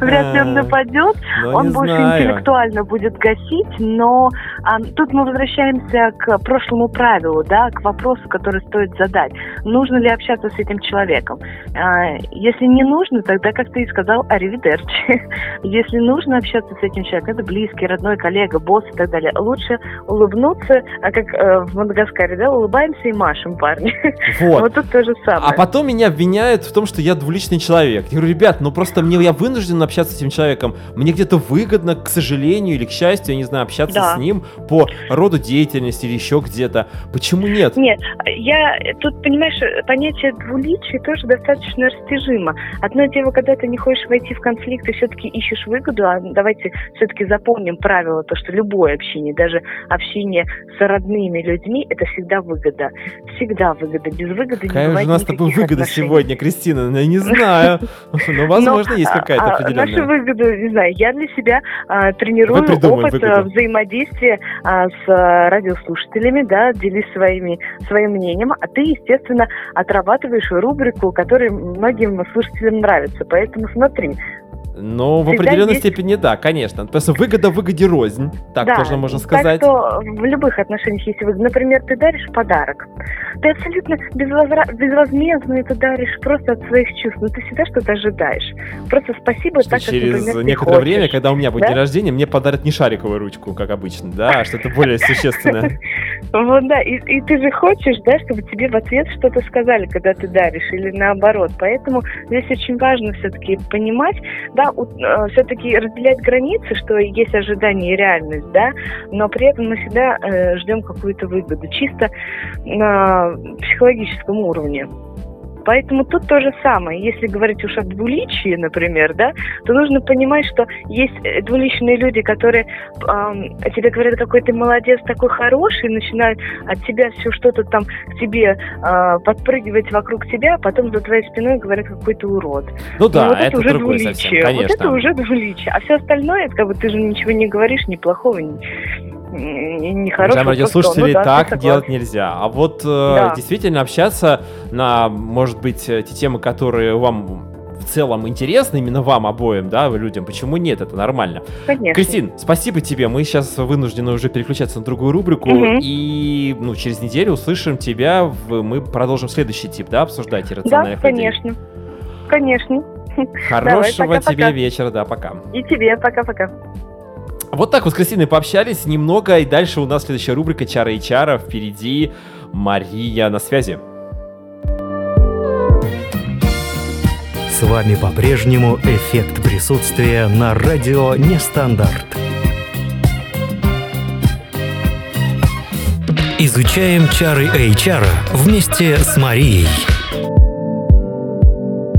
Вряд ли он нападет,
Но
он больше интеллектуально будет гасить, но а, тут мы возвращаемся к прошлому правилу, да, к вопросу, который стоит задать. Нужно ли общаться с этим человеком? А, если не нужно, тогда, как ты и сказал, аривидерчи. Если нужно общаться с этим человеком, это близкий, родной, коллега, босс и так далее, лучше улыбнуться, а как э, в Мадагаскаре, да, улыбаемся и машем, парни.
Вот.
Вот тут то же самое.
А потом меня обвиняют в том, что я двуличный человек. Я говорю, ребят, ну просто мне я вынужден общаться с этим человеком. Мне где-то выгодно, к сожалению или к счастью, я не знаю, общаться
Да.
с ним по роду деятельности или еще где-то. Почему нет?
Нет, я тут, понимаешь, понятие двуличия тоже достаточно растяжимо. Одно дело, когда ты не хочешь войти в конфликт и все-таки ищешь выгоду, а давайте все-таки запомним правило, то, что любое общение, даже общение с родными людьми, это всегда выгода. Всегда выгода. Без выгоды не
Какая же
бывает
у нас тобой выгода
отношений.
сегодня, Кристина? Ну, Я не знаю. Но, возможно,
Но,
есть
а,
какая-то
а,
определенная.
выгоду, не знаю, я для себя а, тренирую опыт взаимодействия с радиослушателями, да, делись своими, своим мнением, а ты, естественно, отрабатываешь рубрику, которая многим слушателям нравится. Поэтому смотри,
Ну, в
всегда
определенной
есть-
степени да, конечно. Просто выгода выгоде рознь. Так
да,
тоже можно
так
сказать.
что в любых отношениях есть выгода. Например, ты даришь подарок. Ты абсолютно безвозра- безвозмездно это даришь просто от своих чувств. Но ты всегда что-то ожидаешь. Просто спасибо,
Что
так как,
через
например, ты
некоторое
хочешь.
время, когда у меня будет
Да?
день рождения, мне подарят не шариковую ручку, как обычно, да, а что-то более существенное.
Вот, да, и, и ты же хочешь, да, чтобы тебе в ответ что-то сказали, когда ты даришь, или наоборот. Поэтому здесь очень важно все-таки понимать, да, все-таки разделять границы, что есть ожидание и реальность, да, но при этом мы всегда э, ждем какую-то выгоду, чисто на психологическом уровне. Поэтому тут то же самое. Если говорить уж о двуличии, например, да, то нужно понимать, что есть э, двуличные люди, которые о тебе говорят, какой ты молодец, такой хороший, начинают от тебя все что-то там к тебе э, подпрыгивать вокруг тебя, а потом за твоей спиной говорят, какой ты урод.
Ну да,
Ну, вот
это
уже
другой
двуличие.
совсем, конечно.
Вот это уже двуличие. А все остальное, это как бы ты же ничего не говоришь, ни плохого, ни, хорошего.
Уважаемые радиослушатели,
ну да,
так делать нельзя. А вот э,
Да.
действительно общаться на, может быть, э, те темы, которые вам в целом интересны, именно вам обоим, да, людям, почему нет, это нормально.
Конечно.
Кристин, спасибо тебе. Мы сейчас вынуждены уже переключаться на другую рубрику.
Мгм.
И ну, через неделю услышим тебя. В... Мы продолжим следующий тип, да, обсуждать
Да,
иррациональных людей.
конечно. Конечно.
Хорошего
пока-пока.
тебе вечера, да, пока.
И тебе. Пока-пока.
Вот так вот с Кристиной пообщались немного, и дальше у нас следующая рубрика Чара и Чара. Впереди Мария на связи.
вами по-прежнему эффект присутствия на радио Нестандарт. Изучаем чары HR вместе с Марией.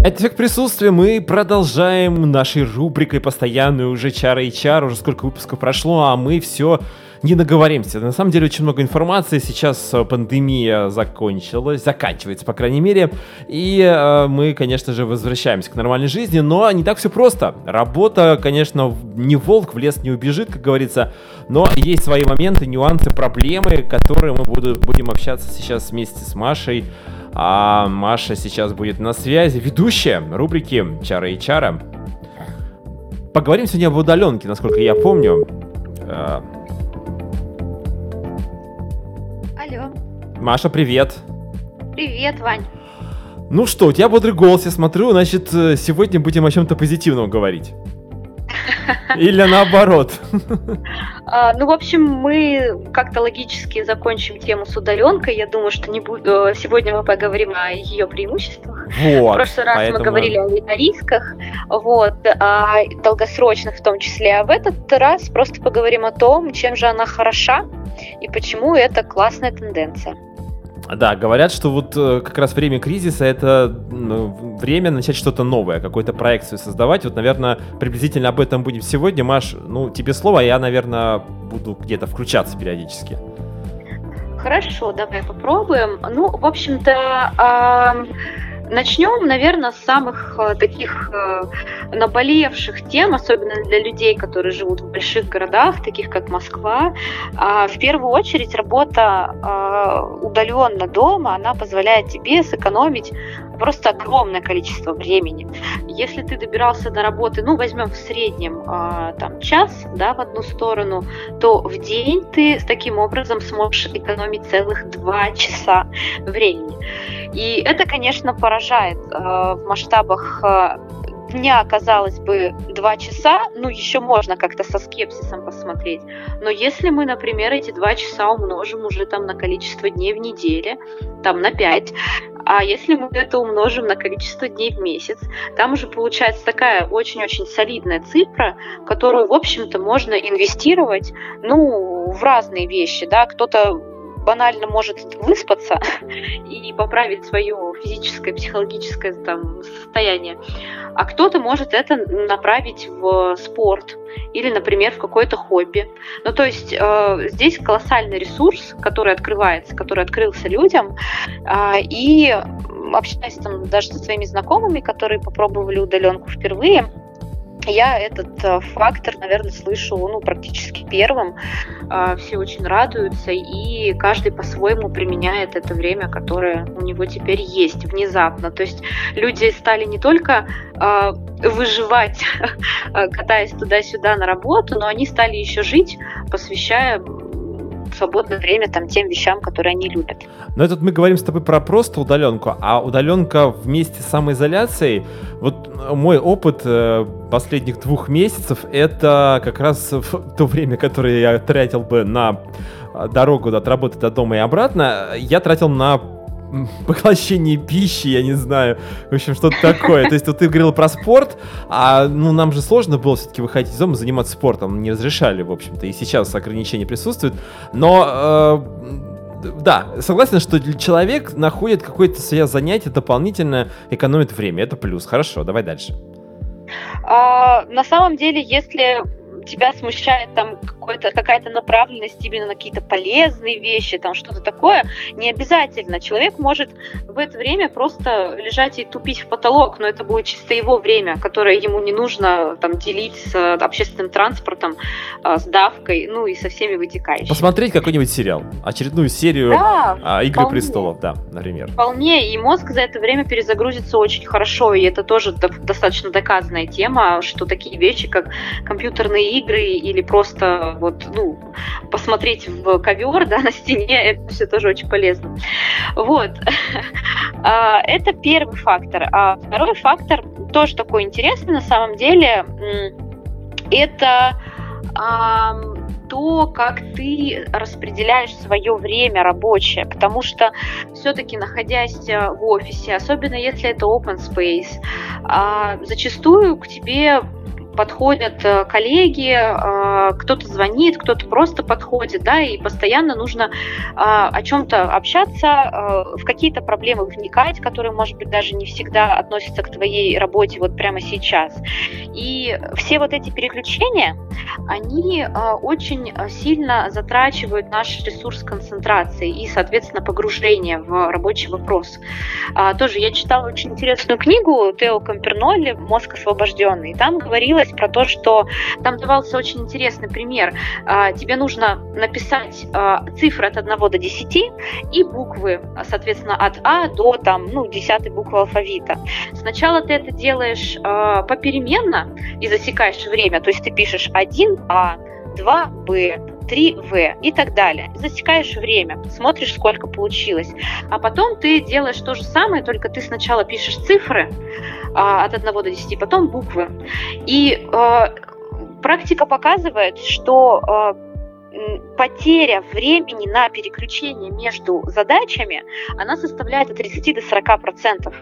Это эффект присутствия. Мы продолжаем нашей рубрикой постоянную уже чары HR. Уже сколько выпусков прошло, а мы все не наговоримся. На самом деле очень много информации. Сейчас э, пандемия закончилась, заканчивается, по крайней мере. И э, мы, конечно же, возвращаемся к нормальной жизни, но не так все просто. Работа, конечно, не волк, в лес не убежит, как говорится. Но есть свои моменты, нюансы, проблемы, которые мы буду, будем общаться сейчас вместе с Машей. А Маша сейчас будет на связи, ведущая рубрики Чара и Чара. Поговорим сегодня об удаленке, насколько я помню. Э,
Алло.
Маша, привет.
Привет, Вань.
Ну что, у тебя бодрый голос, я смотрю, значит, э, сегодня будем о чем-то позитивном говорить. Или наоборот.
А, ну, в общем, мы как-то логически закончим тему с удаленкой. Я думаю, что не бу- э, сегодня мы поговорим о ее преимуществах.
Вот.
В прошлый раз
поэтому-
мы говорили о, о рисках, вот, о долгосрочных в том числе. А в этот раз просто поговорим о том, чем же она хороша и почему это классная тенденция.
Да, говорят, что вот э, как раз время кризиса это время начать что-то новое, какую-то проекцию создавать. Вот, наверное, приблизительно об этом будем сегодня. Маш, ну, тебе слово, а я, наверное, буду где-то включаться периодически.
Хорошо, давай попробуем. Ну, в общем-то, ам, начнем, наверное, с самых э, таких э, наболевших тем, особенно для людей, которые живут в больших городах, таких как Москва. А, В первую очередь, работа удаленно дома, она позволяет тебе сэкономить просто огромное количество времени. Если ты добирался до работы, ну, возьмем в среднем а, там час, да, в одну сторону, то в день ты таким образом сможешь экономить целых два часа времени. И это, конечно, поражает э, в масштабах э, дня, казалось бы, два часа, ну, еще можно как-то со скепсисом посмотреть. Но если мы, например, эти два часа умножим уже там на количество дней в неделе, там на 5, а если мы это умножим на количество дней в месяц, там уже получается такая очень-очень солидная цифра, которую, в общем-то, можно инвестировать, ну, в разные вещи, да, кто-то банально может выспаться и поправить свое физическое, психологическое там, состояние, а кто-то может это направить в спорт или, например, в какое-то хобби. Ну, то есть э, здесь колоссальный ресурс, который открывается, который открылся людям, э, и общаясь там даже со своими знакомыми, которые попробовали удаленку впервые, я этот э, фактор, наверное, слышу ну, практически первым. Э, Все очень радуются, и каждый по-своему применяет это время, которое у него теперь есть внезапно. То есть люди стали не только э, выживать, э, катаясь туда-сюда на работу, но они стали еще жить, посвящая свободное время там тем вещам, которые они любят.
Но это мы говорим с тобой про просто удаленку, а удаленка вместе с самоизоляцией, вот мой опыт э, последних двух месяцев, это как раз в то время, которое я тратил бы на э, дорогу от работы до дома и обратно, я тратил на поглощение пищи, я не знаю, в общем, что-то такое. То есть вот ты говорил про спорт, а ну нам же сложно было все-таки выходить из дома, заниматься спортом, не разрешали, в общем-то, и сейчас ограничения присутствуют, но э, да, согласен, что человек находит какое-то свое занятие дополнительно, экономит время. Это плюс. Хорошо, давай дальше.
А, на самом деле, если тебя смущает там какая-то направленность именно на какие-то полезные вещи, там что-то такое, не обязательно. Человек может в это время просто лежать и тупить в потолок, но это будет чисто его время, которое ему не нужно там делить с э, общественным транспортом, э, с давкой, ну и со всеми вытекающими.
Посмотреть какой-нибудь сериал, очередную серию
Да,
а, Игры
вполне.
престолов, да, например.
Вполне, и мозг за это время перезагрузится очень хорошо, и это тоже до- достаточно доказанная тема, что такие вещи, как компьютерные игры или просто вот, ну, посмотреть в ковер, да, на стене, это все тоже очень полезно. Вот. А, Это первый фактор. А второй фактор тоже такой интересный на самом деле. Это то, как ты распределяешь свое время рабочее, потому что все-таки находясь э, в офисе, особенно если это open space, а, зачастую к тебе подходят э, коллеги, э, кто-то звонит, кто-то просто подходит, да, и постоянно нужно э, о чем-то общаться, в какие-то проблемы вникать, которые, может быть, даже не всегда относятся к твоей работе вот прямо сейчас. И все вот эти переключения, они очень сильно затрачивают наш ресурс концентрации и, соответственно, погружения в рабочий вопрос. А, тоже я читала очень интересную книгу Тео Кампернолли «Мозг освобожденный». Там говорилось говорилось про то, что там давался очень интересный пример. А, тебе нужно написать а, цифры от 1 до 10 и буквы, соответственно, от А до там, ну, 10 буквы алфавита. Сначала ты это делаешь а, попеременно и засекаешь время, то есть ты пишешь 1А, 2Б, 3В и так далее. Засекаешь время, смотришь, сколько получилось. А потом ты делаешь то же самое, только ты сначала пишешь цифры от 1 до 10, потом буквы. И а, практика показывает, что а, потеря времени на переключение между задачами, она составляет от 30 до 40 процентов.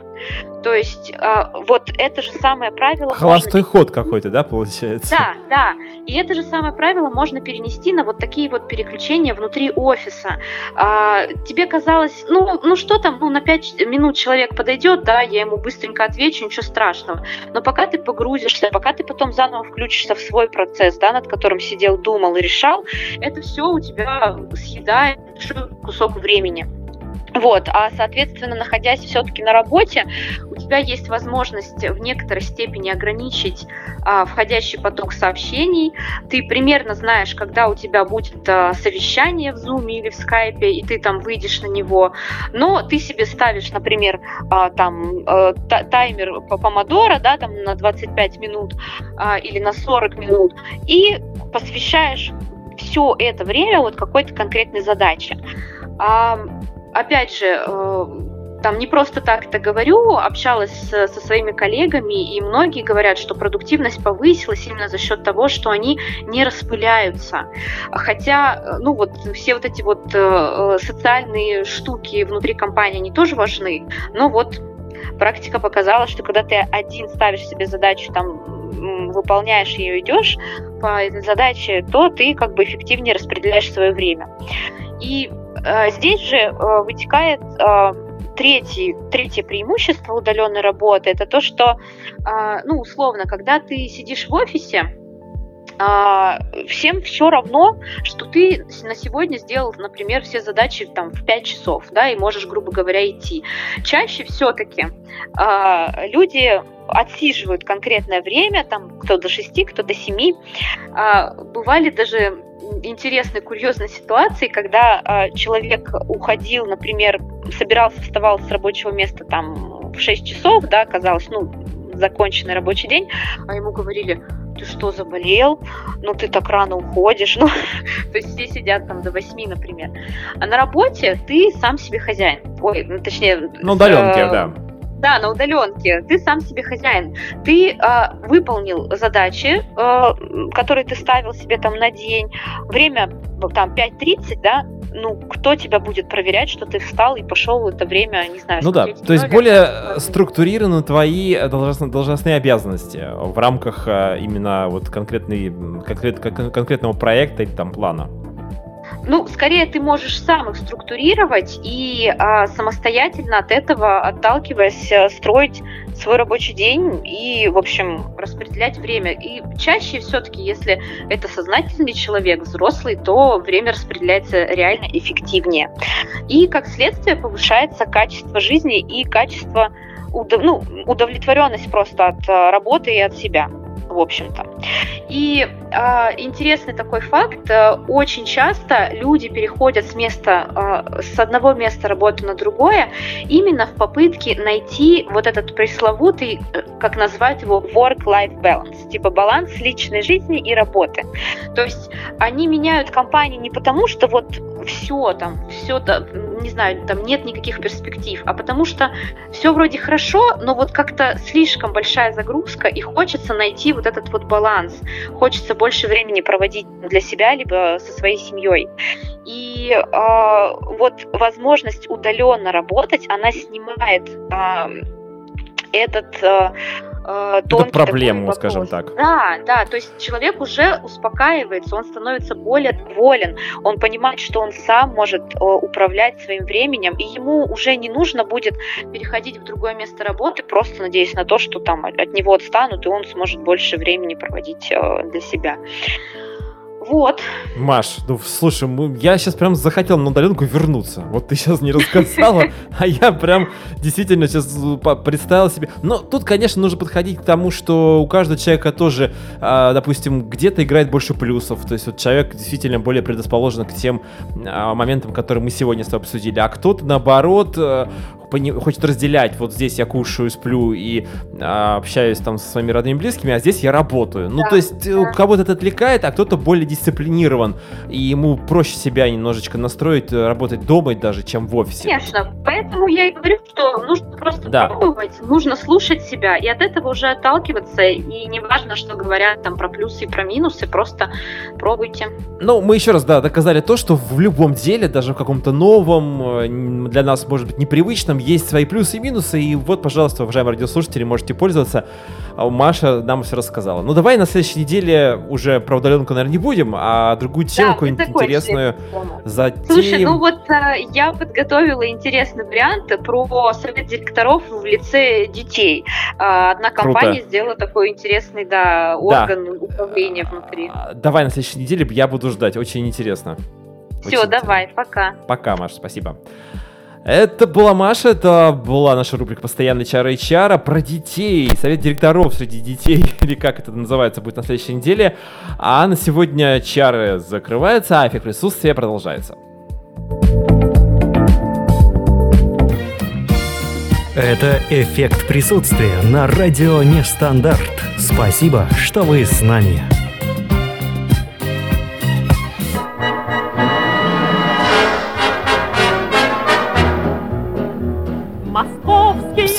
То есть э, вот это же самое правило...
Холостой можно... ход какой-то, да, получается?
Да, да. И это же самое правило можно перенести на вот такие вот переключения внутри офиса. А, тебе казалось, ну, ну что там, ну на 5 минут человек подойдет, да, я ему быстренько отвечу, ничего страшного. Но пока ты погрузишься, пока ты потом заново включишься в свой процесс, да, над которым сидел, думал и решал, это все у тебя съедает кусок времени. Вот, а, соответственно, находясь все-таки на работе, у тебя есть возможность в некоторой степени ограничить а, входящий поток сообщений. Ты примерно знаешь, когда у тебя будет а, совещание в Zoom или в Skype, и ты там выйдешь на него. Но ты себе ставишь, например, а, там а, таймер по помодоро, да, там на 25 минут а, или на 40 минут, и посвящаешь все это время вот какой-то конкретной задаче. А, опять же, э, там не просто так это говорю, общалась со своими коллегами, и многие говорят, что продуктивность повысилась именно за счет того, что они не распыляются. Хотя, э, ну вот все вот эти вот э, социальные штуки внутри компании, они тоже важны, но вот практика показала, что когда ты один ставишь себе задачу, там, выполняешь ее, идешь по этой задаче, то ты как бы эффективнее распределяешь свое время. И э, здесь же э, вытекает э, третий, третье преимущество удаленной работы, это то, что, э, ну, условно, когда ты сидишь в офисе, а, всем все равно, что ты на сегодня сделал, например, все задачи там в 5 часов, да, и можешь, грубо говоря, идти. Чаще все-таки а, люди отсиживают конкретное время, там кто до 6, кто до 7. А, бывали даже интересные, курьезные ситуации, когда э, человек уходил, например, собирался, вставал с рабочего места там в 6 часов, да, казалось, ну, законченный рабочий день, а ему говорили, ты что, заболел? Ну, ты так рано уходишь. Ну, то есть все сидят там до 8, например. А на работе ты сам себе хозяин. Ой, ну, точнее...
На удаленке, э, да.
Да, на удаленке. Ты сам себе хозяин. Ты э, выполнил задачи, э, которые ты ставил себе там на день. Время там 5.30, да, ну, кто тебя будет проверять, что ты встал и пошел в это время, не знаю.
Ну да, то есть более структурированы твои должностные, должностные обязанности в рамках э, именно вот конкретной, конкрет, конкретного проекта или там плана.
Ну, скорее ты можешь сам их структурировать и а, самостоятельно от этого, отталкиваясь, э, строить свой рабочий день и, в общем, распределять время. И чаще все-таки, если это сознательный человек, взрослый, то время распределяется реально эффективнее. И, как следствие, повышается качество жизни и качество ну, удовлетворенность просто от э, работы и от себя в общем-то. И э, интересный такой факт, э, очень часто люди переходят с места, э, с одного места работы на другое, именно в попытке найти вот этот пресловутый, э, как назвать его, work-life balance, типа баланс личной жизни и работы. То есть они меняют компании не потому, что вот все там, все не знаю, там нет никаких перспектив, а потому что все вроде хорошо, но вот как-то слишком большая загрузка, и хочется найти вот этот вот баланс. Хочется больше времени проводить для себя, либо со своей семьей. И э, вот возможность удаленно работать, она снимает э, этот э,
э, тонкий проблему, такой скажем так.
Да, да, то есть человек уже успокаивается, он становится более доволен, он понимает, что он сам может э, управлять своим временем, и ему уже не нужно будет переходить в другое место работы, просто надеясь на то, что там от него отстанут, и он сможет больше времени проводить э, для себя. Вот.
Маш, ну слушай, я сейчас прям захотел на удаленку вернуться. Вот ты сейчас не рассказала, а я прям действительно сейчас э, представил себе. Но тут, конечно, нужно подходить к тому, что у каждого человека тоже, а, допустим, где-то играет больше плюсов. То есть вот человек действительно более предрасположен к тем а, моментам, которые мы сегодня с тобой обсудили. А кто-то, наоборот, э, хочет разделять, вот здесь я кушаю, сплю и а, общаюсь там со своими родными и близкими, а здесь я работаю. Ну, то есть да. кого-то это отвлекает, а кто-то более дисциплинирован, и ему проще себя немножечко настроить, э, работать дома даже, чем в офисе.
Конечно, поэтому я и говорю, что нужно просто да. пробовать, нужно слушать себя, и от этого уже отталкиваться, и не важно, что говорят там про плюсы и про минусы, просто пробуйте.
Ну, мы еще раз, да, доказали то, что в любом деле, даже в каком-то новом, э, для нас, может быть, непривычном, есть свои плюсы и минусы, и вот, пожалуйста, уважаемые радиослушатели, можете пользоваться. А Маша нам все рассказала. Ну, давай на следующей неделе уже про удаленку, наверное, не будем, а другую тему да, какую-нибудь интересную затеем.
Слушай, ну вот а, я подготовила интересный вариант про совет директоров в лице детей. А, одна компания Круто. сделала такой интересный, да, орган да. управления внутри. А,
давай на следующей неделе я буду ждать, очень интересно.
Все, очень давай, интересно. пока.
Пока, Маша, спасибо. Это была Маша, это была наша рубрика «Постоянный чар HR» про детей, совет директоров среди детей, или как это называется, будет на следующей неделе. А на сегодня чары закрываются, а эффект присутствия продолжается.
Это «Эффект присутствия» на радио «Нестандарт». Спасибо, что вы с нами.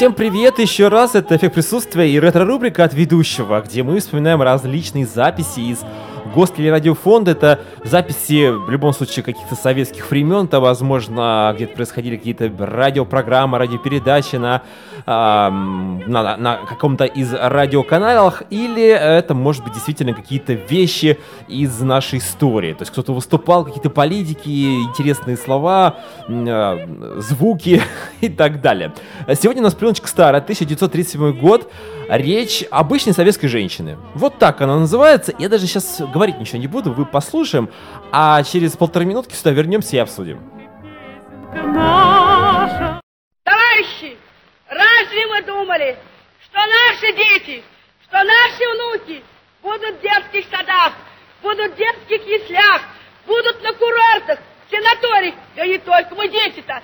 Всем привет еще раз, это «Эффект присутствия» и ретро-рубрика от ведущего, где мы вспоминаем различные записи из Гостелерадиофонд — это записи, в любом случае, каких-то советских времен, то, возможно, где-то происходили какие-то радиопрограммы, радиопередачи на, э, на, на каком-то из радиоканалах, или это, может быть, действительно какие-то вещи из нашей истории. То есть кто-то выступал, какие-то политики, интересные слова, э, звуки и так далее. Сегодня у нас пленочка старая, 1937 год, речь обычной советской женщины. Вот так она называется. Я даже сейчас говорить ничего не буду, вы послушаем, а через полторы минутки сюда вернемся и обсудим.
Товарищи, разве мы думали, что наши дети, что наши внуки будут в детских садах, будут в детских яслях, будут на курортах, в санаториях, да не только мы дети-то,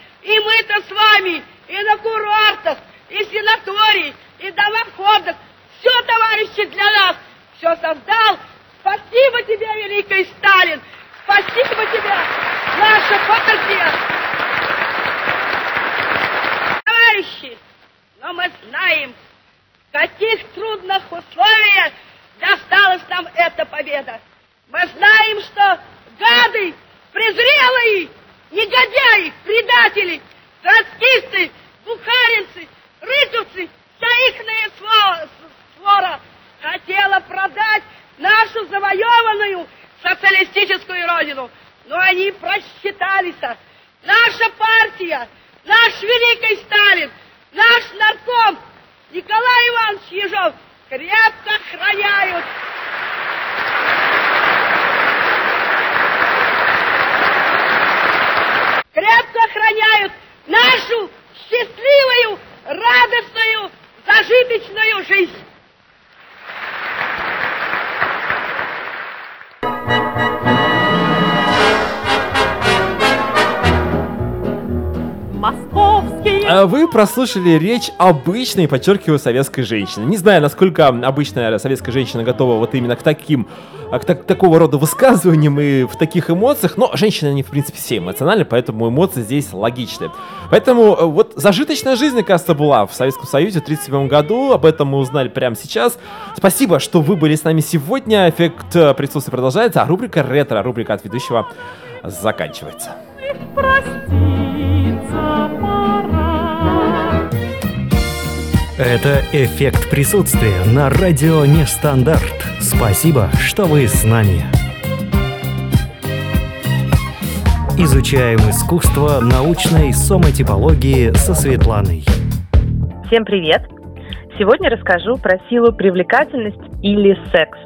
прослушали речь обычной, подчеркиваю, советской женщины. Не знаю, насколько обычная советская женщина готова вот именно к таким, а, к так- такого рода высказываниям и в таких эмоциях, но женщины, они, в принципе, все эмоциональны, поэтому эмоции здесь логичны. Поэтому э, вот зажиточная жизнь, кажется, была в Советском Союзе в 1937 году, об этом мы узнали прямо сейчас. Спасибо, что вы были с нами сегодня, эффект э, присутствия продолжается, а рубрика «Ретро», рубрика от ведущего заканчивается.
Это «Эффект присутствия» на радио Нестандарт. Спасибо, что вы с нами. Изучаем искусство научной сомотипологии со Светланой.
Всем привет! Сегодня расскажу про силу привлекательность или секс.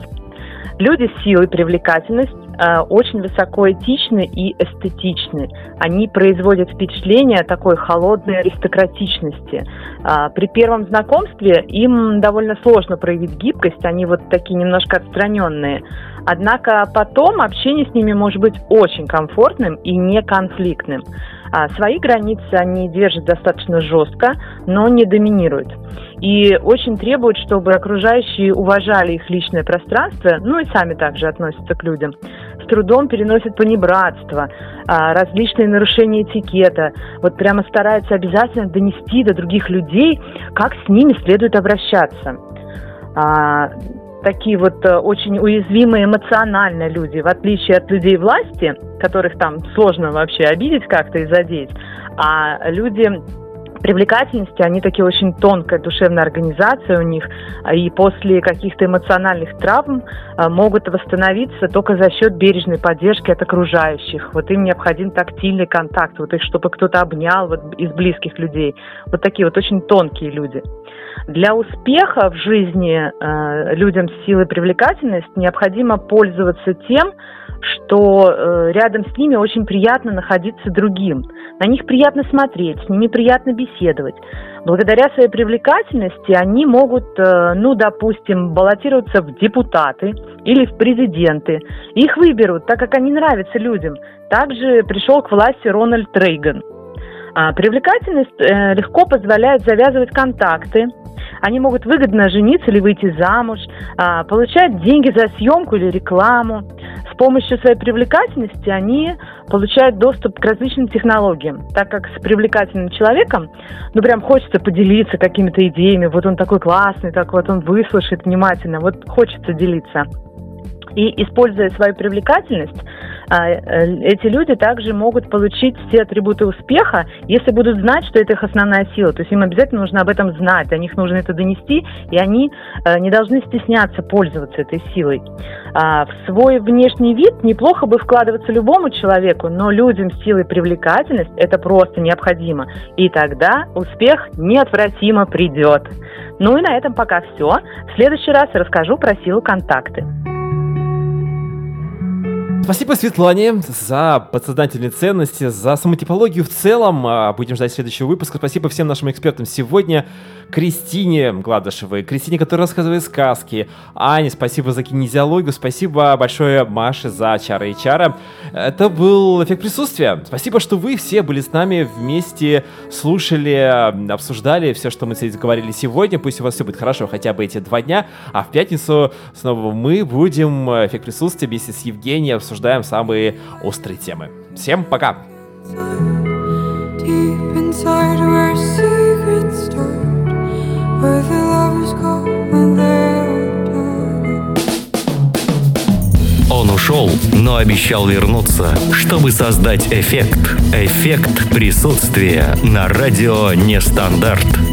Люди с силой привлекательность э, очень высокоэтичны и эстетичны. Они производят впечатление такой холодной аристократичности. А, при первом знакомстве им довольно сложно проявить гибкость, они вот такие немножко отстраненные. Однако потом общение с ними может быть очень комфортным и неконфликтным. А свои границы они держат достаточно жестко, но не доминируют. И очень требуют, чтобы окружающие уважали их личное пространство, ну и сами также относятся к людям. С трудом переносят понебратство, а, различные нарушения этикета. Вот прямо стараются обязательно донести до других людей, как с ними следует обращаться. Такие вот э, очень уязвимые эмоционально люди, в отличие от людей власти, которых там сложно вообще обидеть как-то и задеть, а люди привлекательности, они такие очень тонкая душевная организация у них, а, и после каких-то эмоциональных травм а, могут восстановиться только за счет бережной поддержки от окружающих. Вот им необходим тактильный контакт, вот их, чтобы кто-то обнял вот, из близких людей. Вот такие вот очень тонкие люди. Для успеха в жизни э, людям с силой привлекательности необходимо пользоваться тем, что э, рядом с ними очень приятно находиться другим. На них приятно смотреть, с ними приятно беседовать. Благодаря своей привлекательности они могут, э, ну, допустим, баллотироваться в депутаты или в президенты. Их выберут, так как они нравятся людям. Также пришел к власти Рональд Рейган. А привлекательность э, легко позволяет завязывать контакты, они могут выгодно жениться или выйти замуж, а, получать деньги за съемку или рекламу. С помощью своей привлекательности они получают доступ к различным технологиям, так как с привлекательным человеком, ну прям хочется поделиться какими-то идеями, вот он такой классный, так вот он выслушает внимательно, вот хочется делиться. И используя свою привлекательность, эти люди также могут получить все атрибуты успеха, если будут знать, что это их основная сила. То есть им обязательно нужно об этом знать, до них нужно это донести, и они э, не должны стесняться пользоваться этой силой. А, в свой внешний вид неплохо бы вкладываться любому человеку, но людям с силой привлекательность это просто необходимо. И тогда успех неотвратимо придет. Ну и на этом пока все. В следующий раз расскажу про силу контакты.
Спасибо Светлане за подсознательные ценности, за самотипологию в целом. А, Будем ждать следующего выпуска. Спасибо всем нашим экспертам сегодня. Кристине Гладышевой, Кристине, которая рассказывает сказки. Ане, спасибо за кинезиологию. Спасибо большое Маше за чара и чара. Это был эффект присутствия. Спасибо, что вы все были с нами вместе, слушали, обсуждали все, что мы здесь говорили сегодня. Пусть у вас все будет хорошо хотя бы эти два дня. А в пятницу снова мы будем эффект присутствия вместе с Евгением обсуждаем самые острые темы. Всем пока!
Deep inside where secrets start,
Он ушел, но обещал вернуться, чтобы создать эффект. Эффект присутствия на радио Нестандарт.